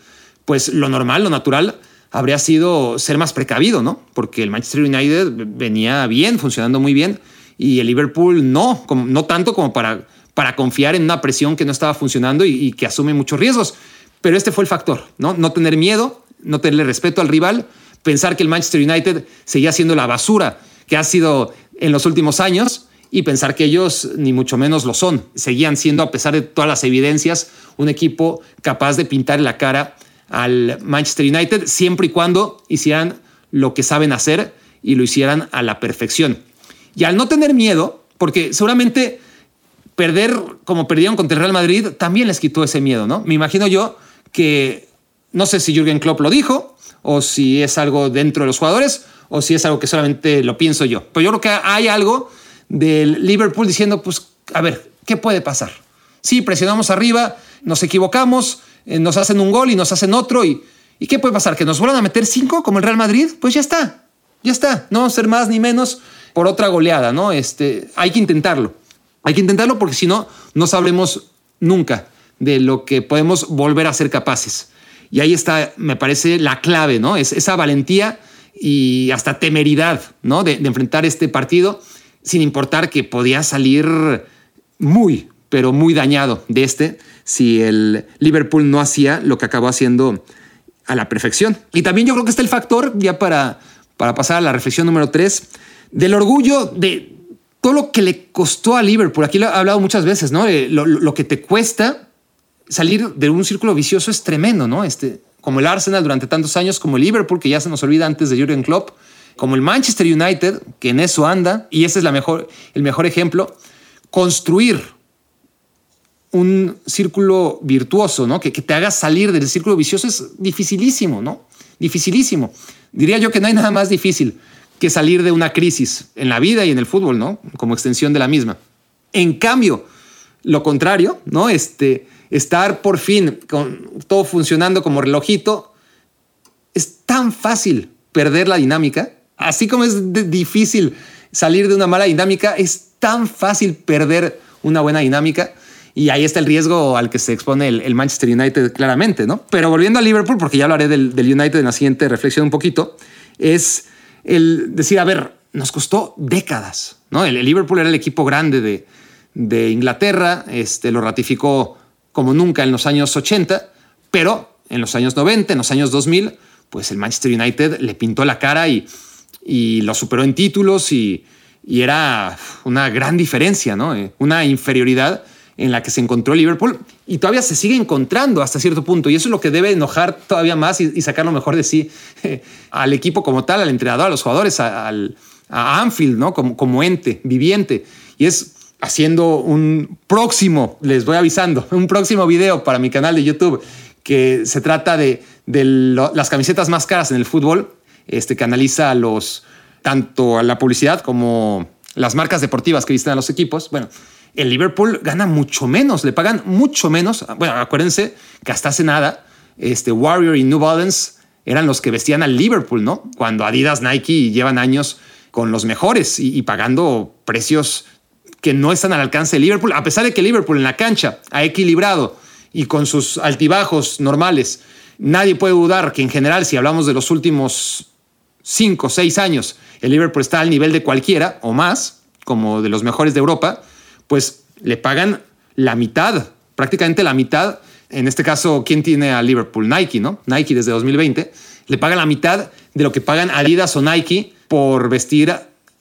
pues lo normal, lo natural, habría sido ser más precavido, ¿no? Porque el Manchester United venía bien, funcionando muy bien, y el Liverpool no, no tanto como para, para confiar en una presión que no estaba funcionando y, y que asume muchos riesgos. Pero este fue el factor, ¿no? No tener miedo, no tenerle respeto al rival, pensar que el Manchester United seguía siendo la basura que ha sido en los últimos años y pensar que ellos ni mucho menos lo son. Seguían siendo, a pesar de todas las evidencias, un equipo capaz de pintar la cara al Manchester United siempre y cuando hicieran lo que saben hacer y lo hicieran a la perfección. Y al no tener miedo, porque seguramente perder como perdieron contra el Real Madrid también les quitó ese miedo, ¿no? Me imagino yo que no sé si Jürgen Klopp lo dijo o si es algo dentro de los jugadores o si es algo que solamente lo pienso yo. Pero yo creo que hay algo del Liverpool diciendo, pues, a ver, ¿qué puede pasar? Sí, presionamos arriba, nos equivocamos, eh, nos hacen un gol y nos hacen otro y, ¿y qué puede pasar? ¿Que nos vuelvan a meter cinco como el Real Madrid? Pues ya está, ya está, no ser más ni menos por otra goleada, ¿no? Este, hay que intentarlo, hay que intentarlo porque si no, no sabremos nunca de lo que podemos volver a ser capaces. Y ahí está, me parece, la clave, ¿no? Es esa valentía y hasta temeridad, ¿no? De, enfrentar este partido sin importar que podía salir muy, pero muy dañado de este si el Liverpool no hacía lo que acabó haciendo a la perfección. Y también yo creo que está el factor, ya para, para pasar a la reflexión número tres, del orgullo de todo lo que le costó a Liverpool. Aquí lo he hablado muchas veces, ¿no? lo, lo que te cuesta salir de un círculo vicioso es tremendo, ¿no? Este, como el Arsenal durante tantos años, como el Liverpool, que ya se nos olvida antes de Jurgen Klopp, como el Manchester United, que en eso anda, y ese es mejor, el mejor ejemplo, construir un círculo virtuoso, ¿no? Que, que te haga salir del círculo vicioso es dificilísimo, ¿no? Dificilísimo. Diría yo que no hay nada más difícil que salir de una crisis en la vida y en el fútbol, ¿no? Como extensión de la misma. En cambio, lo contrario, ¿no? Este, estar por fin con todo funcionando como relojito, es tan fácil perder la dinámica, así como es difícil salir de una mala dinámica, es tan fácil perder una buena dinámica. Y ahí está el riesgo al que se expone el, Manchester United claramente, ¿no? Pero volviendo a Liverpool, porque ya hablaré del, del United en la siguiente reflexión un poquito, es el decir, a ver, nos costó décadas, ¿no? El, Liverpool era el equipo grande de, de Inglaterra, este, lo ratificó como nunca en los años 80, pero en los años 90, en los años 2000, pues el Manchester United le pintó la cara y, y lo superó en títulos y, y era una gran diferencia, ¿no? Eh, una inferioridad en la que se encontró Liverpool y todavía se sigue encontrando hasta cierto punto. Y eso es lo que debe enojar todavía más y, sacar lo mejor de sí al equipo como tal, al entrenador, a los jugadores, a, a Anfield, ¿no? Como, como ente viviente. Y es haciendo un próximo, les voy avisando, un próximo video para mi canal de YouTube que se trata de, las camisetas más caras en el fútbol, este, que analiza los, tanto la publicidad como las marcas deportivas que visten a los equipos, bueno, el Liverpool gana mucho menos, le pagan mucho menos. Bueno, acuérdense que hasta hace nada, este Warrior y New Balance eran los que vestían al Liverpool, ¿no? Cuando Adidas, Nike llevan años con los mejores y, pagando precios que no están al alcance de Liverpool, a pesar de que Liverpool en la cancha ha equilibrado y con sus altibajos normales, nadie puede dudar que en general, si hablamos de los últimos cinco o seis años, el Liverpool está al nivel de cualquiera o más, como de los mejores de Europa, pues le pagan la mitad, prácticamente la mitad. En este caso, ¿quién tiene a Liverpool? Nike, ¿no? Nike desde 2020. Le pagan la mitad de lo que pagan Adidas o Nike por vestir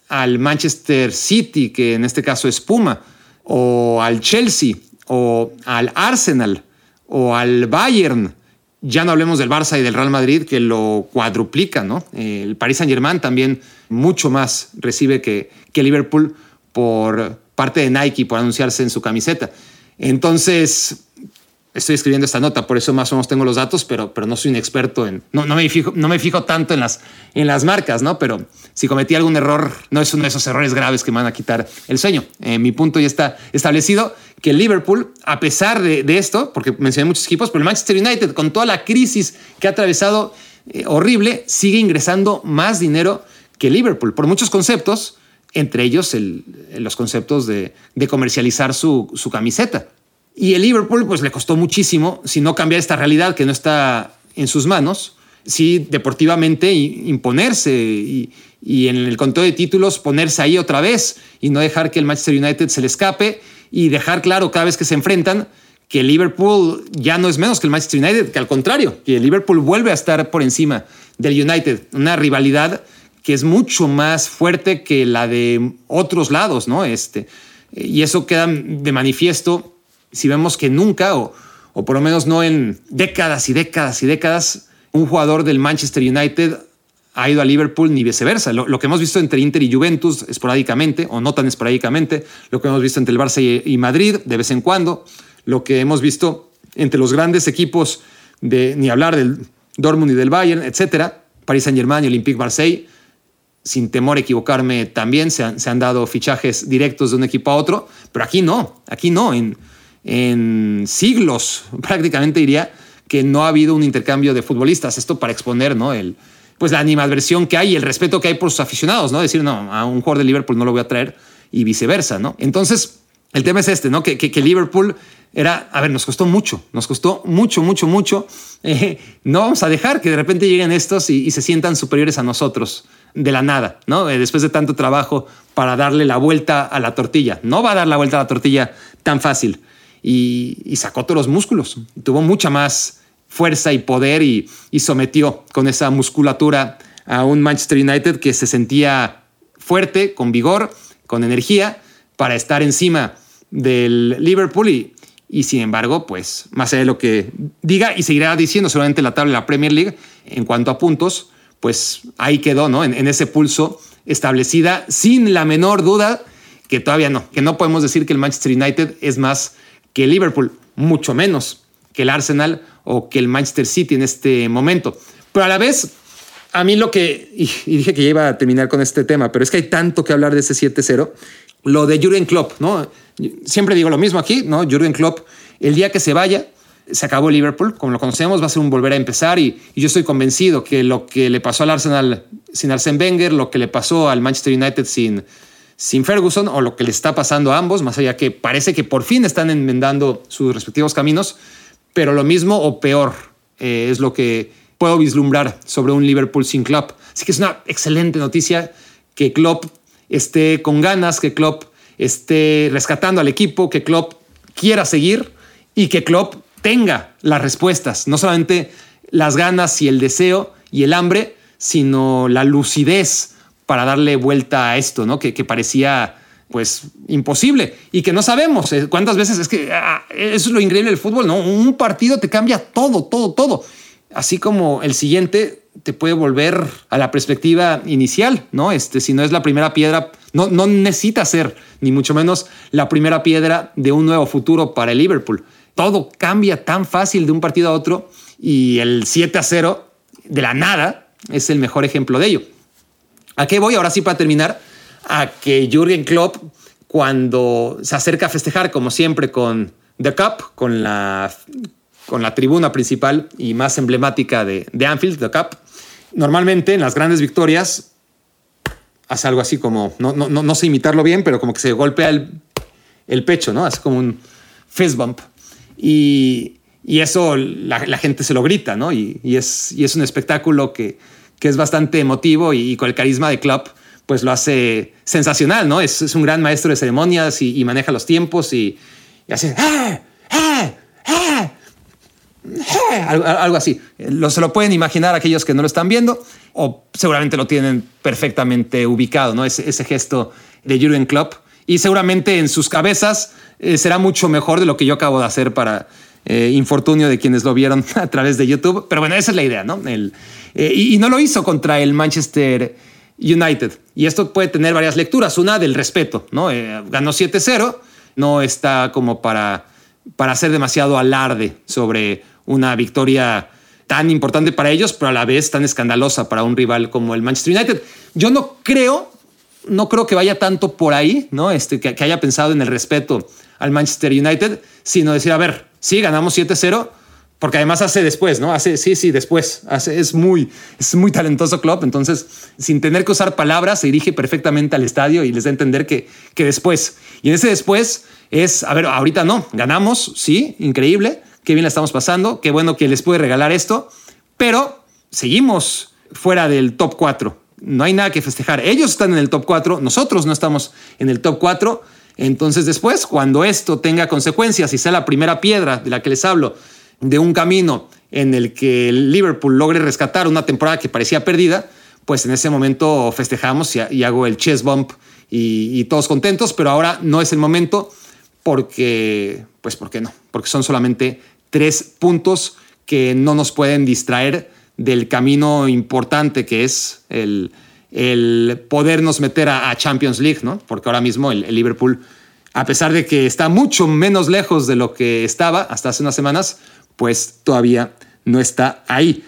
al Manchester City, que en este caso es Puma, o al Chelsea, o al Arsenal, o al Bayern ya no hablemos del Barça y del Real Madrid, que lo cuadruplica, ¿no? El Paris Saint Germain también mucho más recibe que, que Liverpool por parte de Nike por anunciarse en su camiseta. Entonces, estoy escribiendo esta nota, por eso más o menos tengo los datos, pero, pero no soy un experto en, no, no, me fijo, no me fijo tanto en las, en las marcas, ¿no? Pero si cometí algún error, no es uno de esos errores graves que me van a quitar el sueño. Eh, mi punto ya está establecido, que Liverpool, a pesar de, esto, porque mencioné muchos equipos, pero el Manchester United, con toda la crisis que ha atravesado eh, horrible, sigue ingresando más dinero que Liverpool, por muchos conceptos, entre ellos los conceptos de, de comercializar su, su camiseta. Y el Liverpool pues le costó muchísimo, si no cambiar esta realidad que no está en sus manos, sí deportivamente imponerse y, en el conteo de títulos ponerse ahí otra vez y no dejar que el Manchester United se le escape y dejar claro cada vez que se enfrentan que el Liverpool ya no es menos que el Manchester United, que al contrario, que el Liverpool vuelve a estar por encima del United, una rivalidad que es mucho más fuerte que la de otros lados, ¿no? Este, y eso queda de manifiesto si vemos que nunca, o, o por lo menos no en décadas y décadas y décadas, un jugador del Manchester United ha ido a Liverpool ni viceversa. Lo, que hemos visto entre Inter y Juventus esporádicamente, o no tan esporádicamente, lo que hemos visto entre el Barça y, Madrid de vez en cuando, lo que hemos visto entre los grandes equipos de, ni hablar del Dortmund y del Bayern, etcétera, Paris Saint-Germain y Olympique Marseille, sin temor a equivocarme también, se han, se han, dado fichajes directos de un equipo a otro, pero aquí no, aquí no. En, en siglos, prácticamente diría, que no ha habido un intercambio de futbolistas. Esto para exponer ¿no? el, pues la animadversión que hay y el respeto que hay por sus aficionados, ¿no? Decir, no, a un jugador de Liverpool no lo voy a traer y viceversa, ¿no? Entonces, el tema es este, ¿no? Que, que, Liverpool era, a ver, nos costó mucho, nos costó mucho, mucho, mucho. Eh, no vamos a dejar que de repente lleguen estos y, se sientan superiores a nosotros de la nada, ¿no? Eh, después de tanto trabajo para darle la vuelta a la tortilla. No va a dar la vuelta a la tortilla tan fácil y, sacó todos los músculos. Tuvo mucha más fuerza y poder y, sometió con esa musculatura a un Manchester United que se sentía fuerte, con vigor, con energía, para estar encima del Liverpool y, y sin embargo, pues más allá de lo que diga y seguirá diciendo seguramente la tabla de la Premier League en cuanto a puntos, pues ahí quedó, ¿no? En, en, ese pulso establecida sin la menor duda que todavía no, que no podemos decir que el Manchester United es más que el Liverpool, mucho menos que el Arsenal o que el Manchester City en este momento. Pero a la vez, a mí lo que, y, dije que ya iba a terminar con este tema, pero es que hay tanto que hablar de ese 7-0, lo de Jurgen Klopp, ¿no? Siempre digo lo mismo aquí, ¿no? Jurgen Klopp, el día que se vaya, se acabó Liverpool, como lo conocemos, va a ser un volver a empezar y, y, yo estoy convencido que lo que le pasó al Arsenal sin Arsene Wenger, lo que le pasó al Manchester United sin, sin Ferguson o lo que le está pasando a ambos, más allá que parece que por fin están enmendando sus respectivos caminos, pero lo mismo o peor eh, es lo que puedo vislumbrar sobre un Liverpool sin Klopp. Así que es una excelente noticia que Klopp esté con ganas, que Klopp esté rescatando al equipo, que Klopp quiera seguir y que Klopp tenga las respuestas, no solamente las ganas y el deseo y el hambre, sino la lucidez para darle vuelta a esto, ¿no? Que, parecía pues imposible y que no sabemos eh, cuántas veces es que ah, eso es lo increíble del fútbol, ¿no? Un partido te cambia todo, todo, todo. Así como el siguiente te puede volver a la perspectiva inicial, ¿no? Este, si no es la primera piedra, no, no necesita ser ni mucho menos la primera piedra de un nuevo futuro para el Liverpool. Todo cambia tan fácil de un partido a otro y el 7 a 0 de la nada es el mejor ejemplo de ello. ¿A qué voy? Ahora sí para terminar, a que Jürgen Klopp, cuando se acerca a festejar, como siempre, con The Cup, con la, con la tribuna principal y más emblemática de, de Anfield, The Cup, normalmente en las grandes victorias hace algo así como, no, no, no, sé imitarlo bien, pero como que se golpea el, el pecho, ¿no? Hace como un fist bump. Y, y eso la, gente se lo grita, ¿no? Y, es, y es un espectáculo que, que es bastante emotivo y, con el carisma de Klopp, pues lo hace sensacional, ¿no? Es, un gran maestro de ceremonias y, maneja los tiempos y, hace ¡Ah! ¡Ah! ¡Ah! Algo, así. Lo, se lo pueden imaginar aquellos que no lo están viendo o seguramente lo tienen perfectamente ubicado, ¿no? Ese, ese gesto de Jurgen Klopp. Y seguramente en sus cabezas eh, será mucho mejor de lo que yo acabo de hacer para eh, infortunio de quienes lo vieron a través de YouTube. Pero bueno, esa es la idea, ¿no? Eh, y, no lo hizo contra el Manchester United. Y esto puede tener varias lecturas. Una del respeto, ¿no? Eh, ganó 7-0, no está como para, para hacer demasiado alarde sobre una victoria tan importante para ellos, pero a la vez tan escandalosa para un rival como el Manchester United. Yo no creo, no creo que vaya tanto por ahí, ¿no? Este, que haya pensado en el respeto al Manchester United, sino decir, a ver, sí, ganamos 7-0, porque además hace después, ¿no? Hace, sí, sí, después. Hace, es muy, es muy talentoso club. Entonces, sin tener que usar palabras, se dirige perfectamente al estadio y les da a entender que, que después. Y en ese después es, a ver, ahorita no, ganamos, sí, increíble, qué bien la estamos pasando, qué bueno que les puede regalar esto, pero seguimos fuera del top 4. No hay nada que festejar. Ellos están en el top 4, nosotros no estamos en el top 4. Entonces después, cuando esto tenga consecuencias y sea la primera piedra de la que les hablo, de un camino en el que Liverpool logre rescatar una temporada que parecía perdida, pues en ese momento festejamos y, hago el chest bump y, todos contentos, pero ahora no es el momento porque, pues, ¿por qué no? Porque son solamente tres puntos que no nos pueden distraer del camino importante que es el, el podernos meter a, Champions League, ¿no? Porque ahora mismo el, Liverpool, a pesar de que está mucho menos lejos de lo que estaba hasta hace unas semanas, pues todavía no está ahí.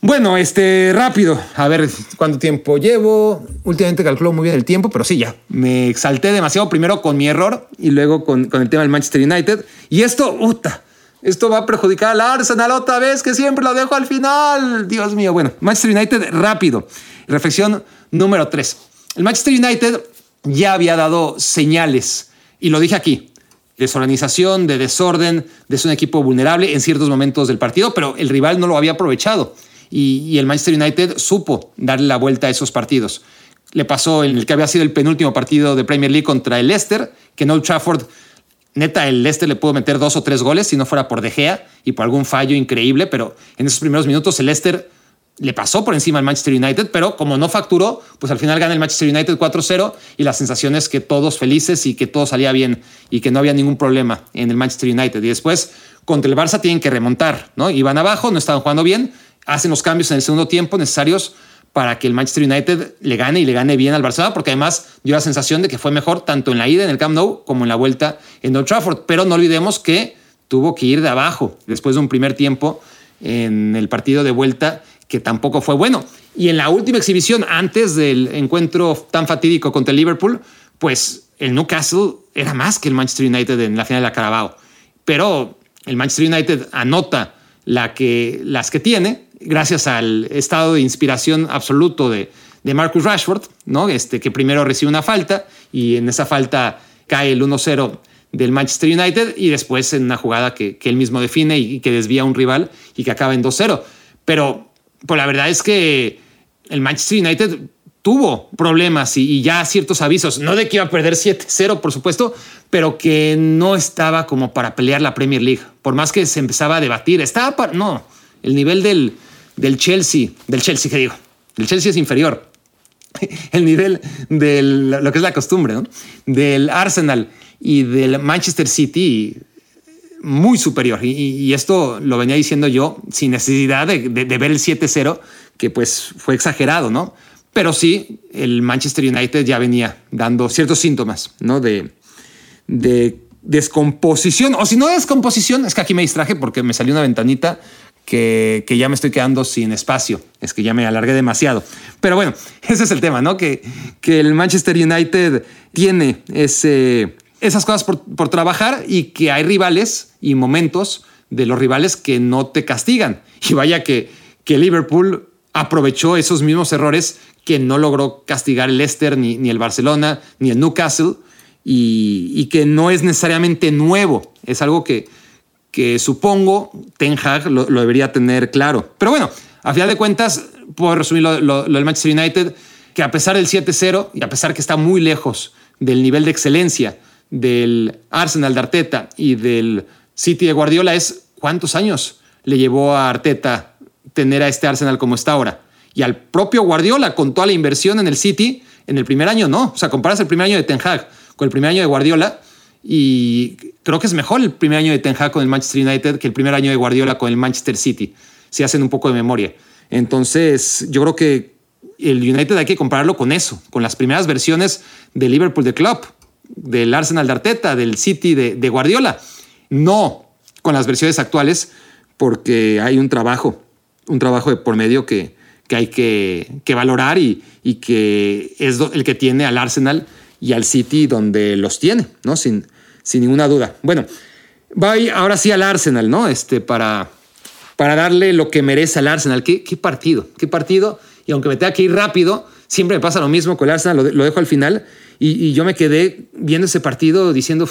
Bueno, este, rápido, a ver cuánto tiempo llevo. Últimamente calculo muy bien el tiempo, pero sí, ya. Me exalté demasiado primero con mi error y luego con, con el tema del Manchester United. Y esto, puta, esto va a perjudicar al Arsenal otra vez, que siempre lo dejo al final. Dios mío, bueno, Manchester United rápido. Reflexión número 3. El Manchester United ya había dado señales, y lo dije aquí, desorganización, de desorden, de ser un equipo vulnerable en ciertos momentos del partido, pero el rival no lo había aprovechado y, el Manchester United supo darle la vuelta a esos partidos. Le pasó en el que había sido el penúltimo partido de Premier League contra el Leicester, que en Old Trafford, neta, el Leicester le pudo meter dos o tres goles si no fuera por De Gea y por algún fallo increíble, pero en esos primeros minutos el Leicester le pasó por encima al Manchester United, pero como no facturó, pues al final gana el Manchester United 4-0 y la sensación es que todos felices y que todo salía bien y que no había ningún problema en el Manchester United. Y después contra el Barça tienen que remontar, ¿no? Iban abajo, no estaban jugando bien, hacen los cambios en el segundo tiempo necesarios para que el Manchester United le gane y le gane bien al Barcelona, porque además dio la sensación de que fue mejor tanto en la ida en el Camp Nou como en la vuelta en Old Trafford. Pero no olvidemos que tuvo que ir de abajo después de un primer tiempo en el partido de vuelta que tampoco fue bueno. Y en la última exhibición, antes del encuentro tan fatídico contra el Liverpool, pues el Newcastle era más que el Manchester United en la final de la Carabao. Pero el Manchester United anota las que tiene, gracias al estado de inspiración absoluto de, de Marcus Rashford, ¿no? este, que primero recibe una falta y en esa falta cae el 1-0 del Manchester United y después en una jugada que, que él mismo define y, que desvía a un rival y que acaba en 2-0. Pero pues la verdad es que el Manchester United tuvo problemas y, ya ciertos avisos, no de que iba a perder 7-0, por supuesto, pero que no estaba como para pelear la Premier League, por más que se empezaba a debatir, estaba para, no, el nivel del, del Chelsea, del Chelsea que digo, el Chelsea es inferior, el nivel de lo que es la costumbre, ¿no? del Arsenal y del Manchester City muy superior. Y, esto lo venía diciendo yo sin necesidad de, ver el 7-0, que pues fue exagerado, ¿no? Pero sí, el Manchester United ya venía dando ciertos síntomas, ¿no? De, de descomposición, o si no descomposición, es que aquí me distraje porque me salió una ventanita que, que, ya me estoy quedando sin espacio, es que ya me alargué demasiado. Pero bueno, ese es el tema, ¿no? Que, que el Manchester United tiene ese esas cosas por, trabajar y que hay rivales y momentos de los rivales que no te castigan. Y vaya que, que Liverpool aprovechó esos mismos errores que no logró castigar el Leicester, ni, ni el Barcelona, ni el Newcastle, y, que no es necesariamente nuevo. Es algo que, que supongo Ten Hag lo, debería tener claro. Pero bueno, a final de cuentas, puedo resumir lo, lo del Manchester United, que a pesar del 7-0 y a pesar que está muy lejos del nivel de excelencia del Arsenal de Arteta y del City de Guardiola es cuántos años le llevó a Arteta tener a este Arsenal como está ahora. Y al propio Guardiola, con toda la inversión en el City, en el primer año no. O sea, comparas el primer año de Ten Hag con el primer año de Guardiola y creo que es mejor el primer año de Ten Hag con el Manchester United que el primer año de Guardiola con el Manchester City, si hacen un poco de memoria. Entonces, yo creo que el United hay que compararlo con eso, con las primeras versiones de Liverpool de Club del Arsenal de Arteta, del City de, Guardiola. No con las versiones actuales, porque hay un trabajo, un trabajo de por medio que, que hay que, valorar y, y, que es el que tiene al Arsenal y al City donde los tiene, ¿no? Sin, sin ninguna duda. Bueno, voy ahora sí al Arsenal, ¿no? Este, para, para darle lo que merece al Arsenal. ¿Qué, partido? ¿Qué partido? Y aunque me tenga que ir rápido, siempre me pasa lo mismo con el Arsenal, lo dejo al final. Y, yo me quedé viendo ese partido diciendo,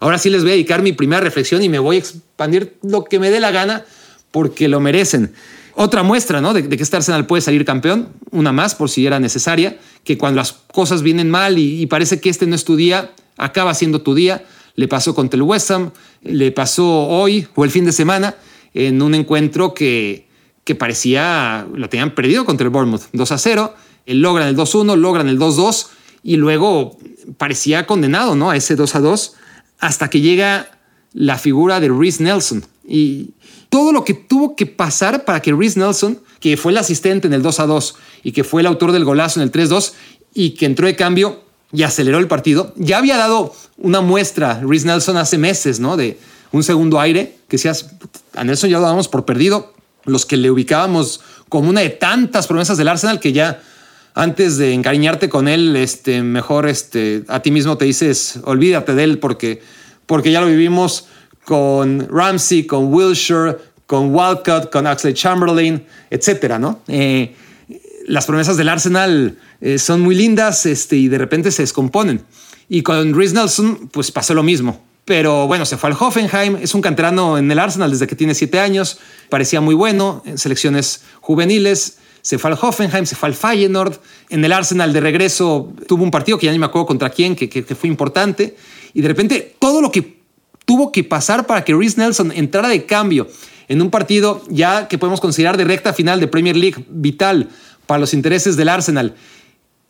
ahora sí les voy a dedicar mi primera reflexión y me voy a expandir lo que me dé la gana porque lo merecen. Otra muestra ¿no? de, que este Arsenal puede salir campeón, una más por si era necesaria, que cuando las cosas vienen mal y, parece que este no es tu día, acaba siendo tu día. Le pasó contra el West Ham, le pasó hoy o el fin de semana en un encuentro que, que parecía lo tenían perdido contra el Bournemouth 2 a 0. Logran el 2-1, logran el 2-2 y luego parecía condenado ¿no? a ese 2 a 2 hasta que llega la figura de Reese Nelson y todo lo que tuvo que pasar para que Reese Nelson, que fue el asistente en el 2 a 2 y que fue el autor del golazo en el 3-2 y que entró de cambio y aceleró el partido, ya había dado una muestra Reese Nelson hace meses, ¿no? De un segundo aire, que seas, a Nelson ya lo dábamos por perdido, los que le ubicábamos como una de tantas promesas del Arsenal que ya antes de encariñarte con él, este, mejor este, a ti mismo te dices, olvídate de él porque, porque ya lo vivimos con Ramsey, con Wilshire, con Walcott, con Axley Chamberlain, etcétera, ¿no? Eh, las promesas del Arsenal eh, son muy lindas este, y de repente se descomponen. Y con Rhys Nelson, pues pasó lo mismo. Pero bueno, se fue al Hoffenheim, es un canterano en el Arsenal desde que tiene siete años, parecía muy bueno en selecciones juveniles se fue al Hoffenheim, se fue al Feyenoord, en el Arsenal de regreso tuvo un partido que ya ni me acuerdo contra quién, que, fue importante, y de repente todo lo que tuvo que pasar para que Rhys Nelson entrara de cambio en un partido ya que podemos considerar de recta final de Premier League vital para los intereses del Arsenal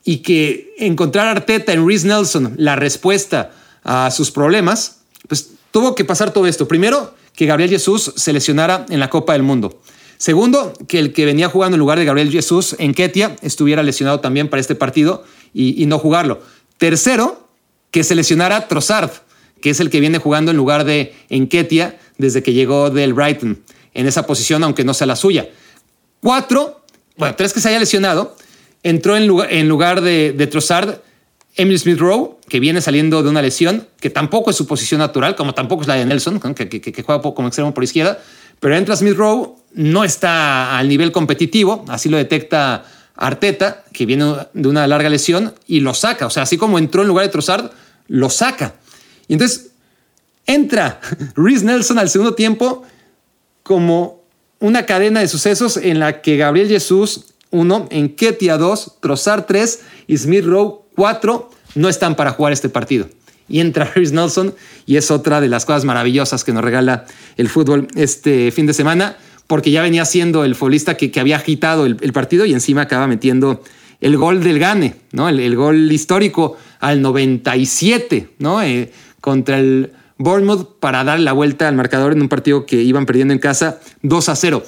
y que encontrar Arteta en Reese Nelson la respuesta a sus problemas, pues tuvo que pasar todo esto. Primero, que Gabriel Jesús se lesionara en la Copa del Mundo. Segundo, que el que venía jugando en lugar de Gabriel Jesús en Ketia estuviera lesionado también para este partido y, no jugarlo. Tercero, que se lesionara Trossard, que es el que viene jugando en lugar de Enketia desde que llegó del Brighton en esa posición, aunque no sea la suya. Cuatro, bueno, tres que se haya lesionado, entró en lugar, en lugar de, de Trossard Emily Smith Rowe, que viene saliendo de una lesión, que tampoco es su posición natural, como tampoco es la de Nelson, que, juega como extremo por izquierda, pero entra Smith Rowe, no está al nivel competitivo, así lo detecta Arteta, que viene de una larga lesión, y lo saca. O sea, así como entró en lugar de Trossard, lo saca. Y entonces entra Reese Nelson al segundo tiempo como una cadena de sucesos en la que Gabriel Jesús, uno, Ketia dos, Trossard tres y Smith Rowe cuatro no están para jugar este partido. Y entra Harris Nelson y es otra de las cosas maravillosas que nos regala el fútbol este fin de semana, porque ya venía siendo el futbolista que, había agitado el, partido y encima acaba metiendo el gol del Gane, ¿no? el, gol histórico al 97 ¿no? Eh, contra el Bournemouth para dar la vuelta al marcador en un partido que iban perdiendo en casa 2 a 0.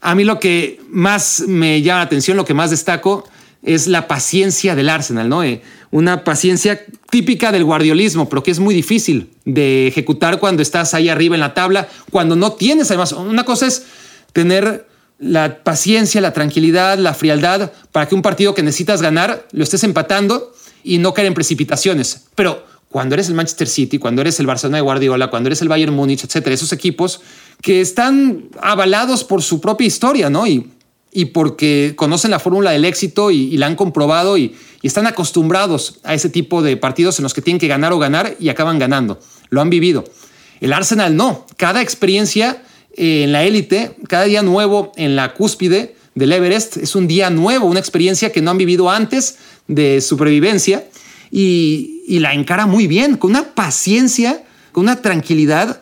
A mí lo que más me llama la atención, lo que más destaco, es la paciencia del Arsenal, ¿no? Eh, una paciencia típica del guardiolismo, pero que es muy difícil de ejecutar cuando estás ahí arriba en la tabla, cuando no tienes además. Una cosa es tener la paciencia, la tranquilidad, la frialdad para que un partido que necesitas ganar lo estés empatando y no caer en precipitaciones. Pero cuando eres el Manchester City, cuando eres el Barcelona de Guardiola, cuando eres el Bayern Múnich, etcétera, esos equipos que están avalados por su propia historia, ¿no? Y y porque conocen la fórmula del éxito y, la han comprobado y, están acostumbrados a ese tipo de partidos en los que tienen que ganar o ganar y acaban ganando. Lo han vivido. El Arsenal no. Cada experiencia en la élite, cada día nuevo en la cúspide del Everest es un día nuevo, una experiencia que no han vivido antes de supervivencia y, y la encara muy bien, con una paciencia, con una tranquilidad,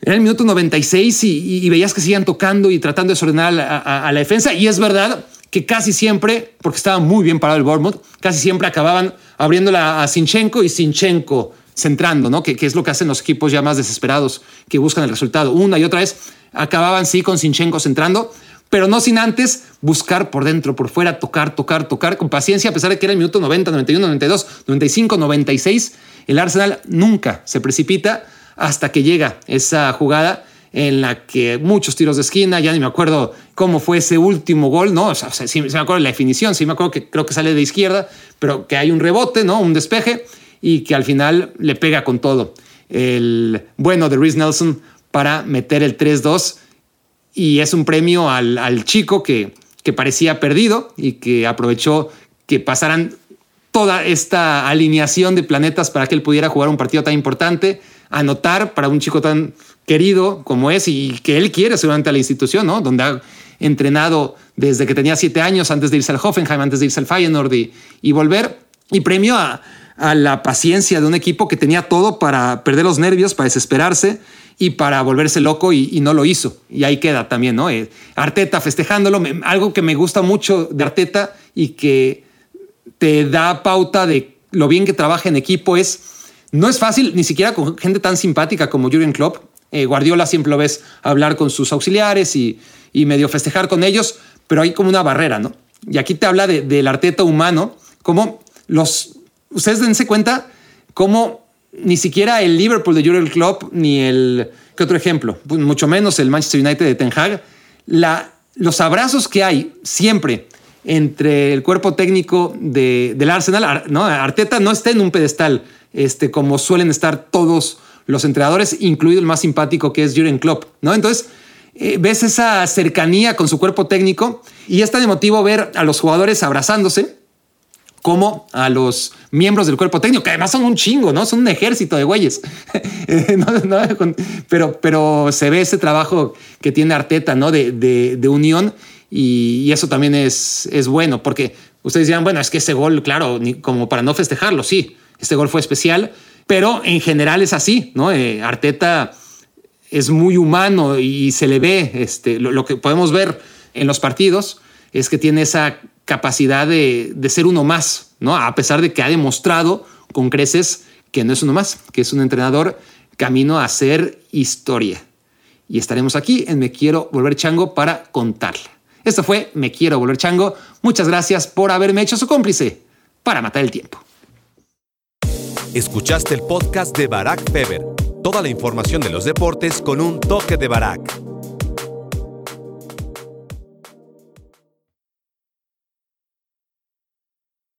era el minuto 96 y, veías que siguen tocando y tratando de desordenar a, la defensa. Y es verdad que casi siempre, porque estaba muy bien parado el Bournemouth, casi siempre acababan abriéndola a Sinchenko y Sinchenko centrando, ¿no? Que, es lo que hacen los equipos ya más desesperados que buscan el resultado. Una y otra vez acababan sí con Sinchenko centrando, pero no sin antes buscar por dentro, por fuera, tocar, tocar, tocar con paciencia, a pesar de que era el minuto 90, 91, 92, 95, 96. El Arsenal nunca se precipita hasta que llega esa jugada en la que muchos tiros de esquina, ya ni me acuerdo cómo fue ese último gol, ¿no? O sea, sí, me acuerdo la definición, sí me acuerdo que creo que sale de izquierda, pero que hay un rebote, ¿no? Un despeje y que al final le pega con todo. El bueno de Reese Nelson para meter el 3-2 y es un premio al, chico que, que parecía perdido y que aprovechó que pasaran toda esta alineación de planetas para que él pudiera jugar un partido tan importante anotar para un chico tan querido como es y que él quiere seguramente a la institución, ¿no? Donde ha entrenado desde que tenía siete años antes de irse al Hoffenheim, antes de irse al Feyenoord y, volver. Y premio a, la paciencia de un equipo que tenía todo para perder los nervios, para desesperarse y para volverse loco y, no lo hizo. Y ahí queda también, ¿no? Eh, Arteta festejándolo, algo que me gusta mucho de Arteta y que te da pauta de lo bien que trabaja en equipo es no es fácil, ni siquiera con gente tan simpática como Jürgen Klopp. Eh, Guardiola siempre lo ves hablar con sus auxiliares y, medio festejar con ellos, pero hay como una barrera, ¿no? Y aquí te habla del arteta humano, como los... Ustedes dense cuenta cómo ni siquiera el Liverpool de Jürgen Klopp, ni el... ¿Qué otro ejemplo? Pues mucho menos el Manchester United de Ten Hag. La, los abrazos que hay siempre entre el cuerpo técnico del Arsenal, ¿no? Arteta no está en un pedestal este, como suelen estar todos los entrenadores, incluido el más simpático que es Jürgen Klopp, ¿no? Entonces, eh, ves esa cercanía con su cuerpo técnico y es tan emotivo ver a los jugadores abrazándose como a los miembros del cuerpo técnico, que además son un chingo, ¿no? Son un ejército de güeyes. pero, pero se ve ese trabajo que tiene Arteta, ¿no? De, de, unión y, eso también es, es bueno, porque ustedes dirán, bueno, es que ese gol, claro, como para no festejarlo, sí, este gol fue especial, pero en general es así, ¿no? Eh, Arteta es muy humano y se le ve, este, lo, que podemos ver en los partidos es que tiene esa capacidad de, de, ser uno más, ¿no? A pesar de que ha demostrado con creces que no es uno más, que es un entrenador camino a hacer historia. Y estaremos aquí en Me Quiero Volver Chango para contarle. Esto fue Me Quiero Volver Chango. Muchas gracias por haberme hecho su cómplice para matar el tiempo. Escuchaste el podcast de Barack Feber. Toda la información de los deportes con un toque de Barack.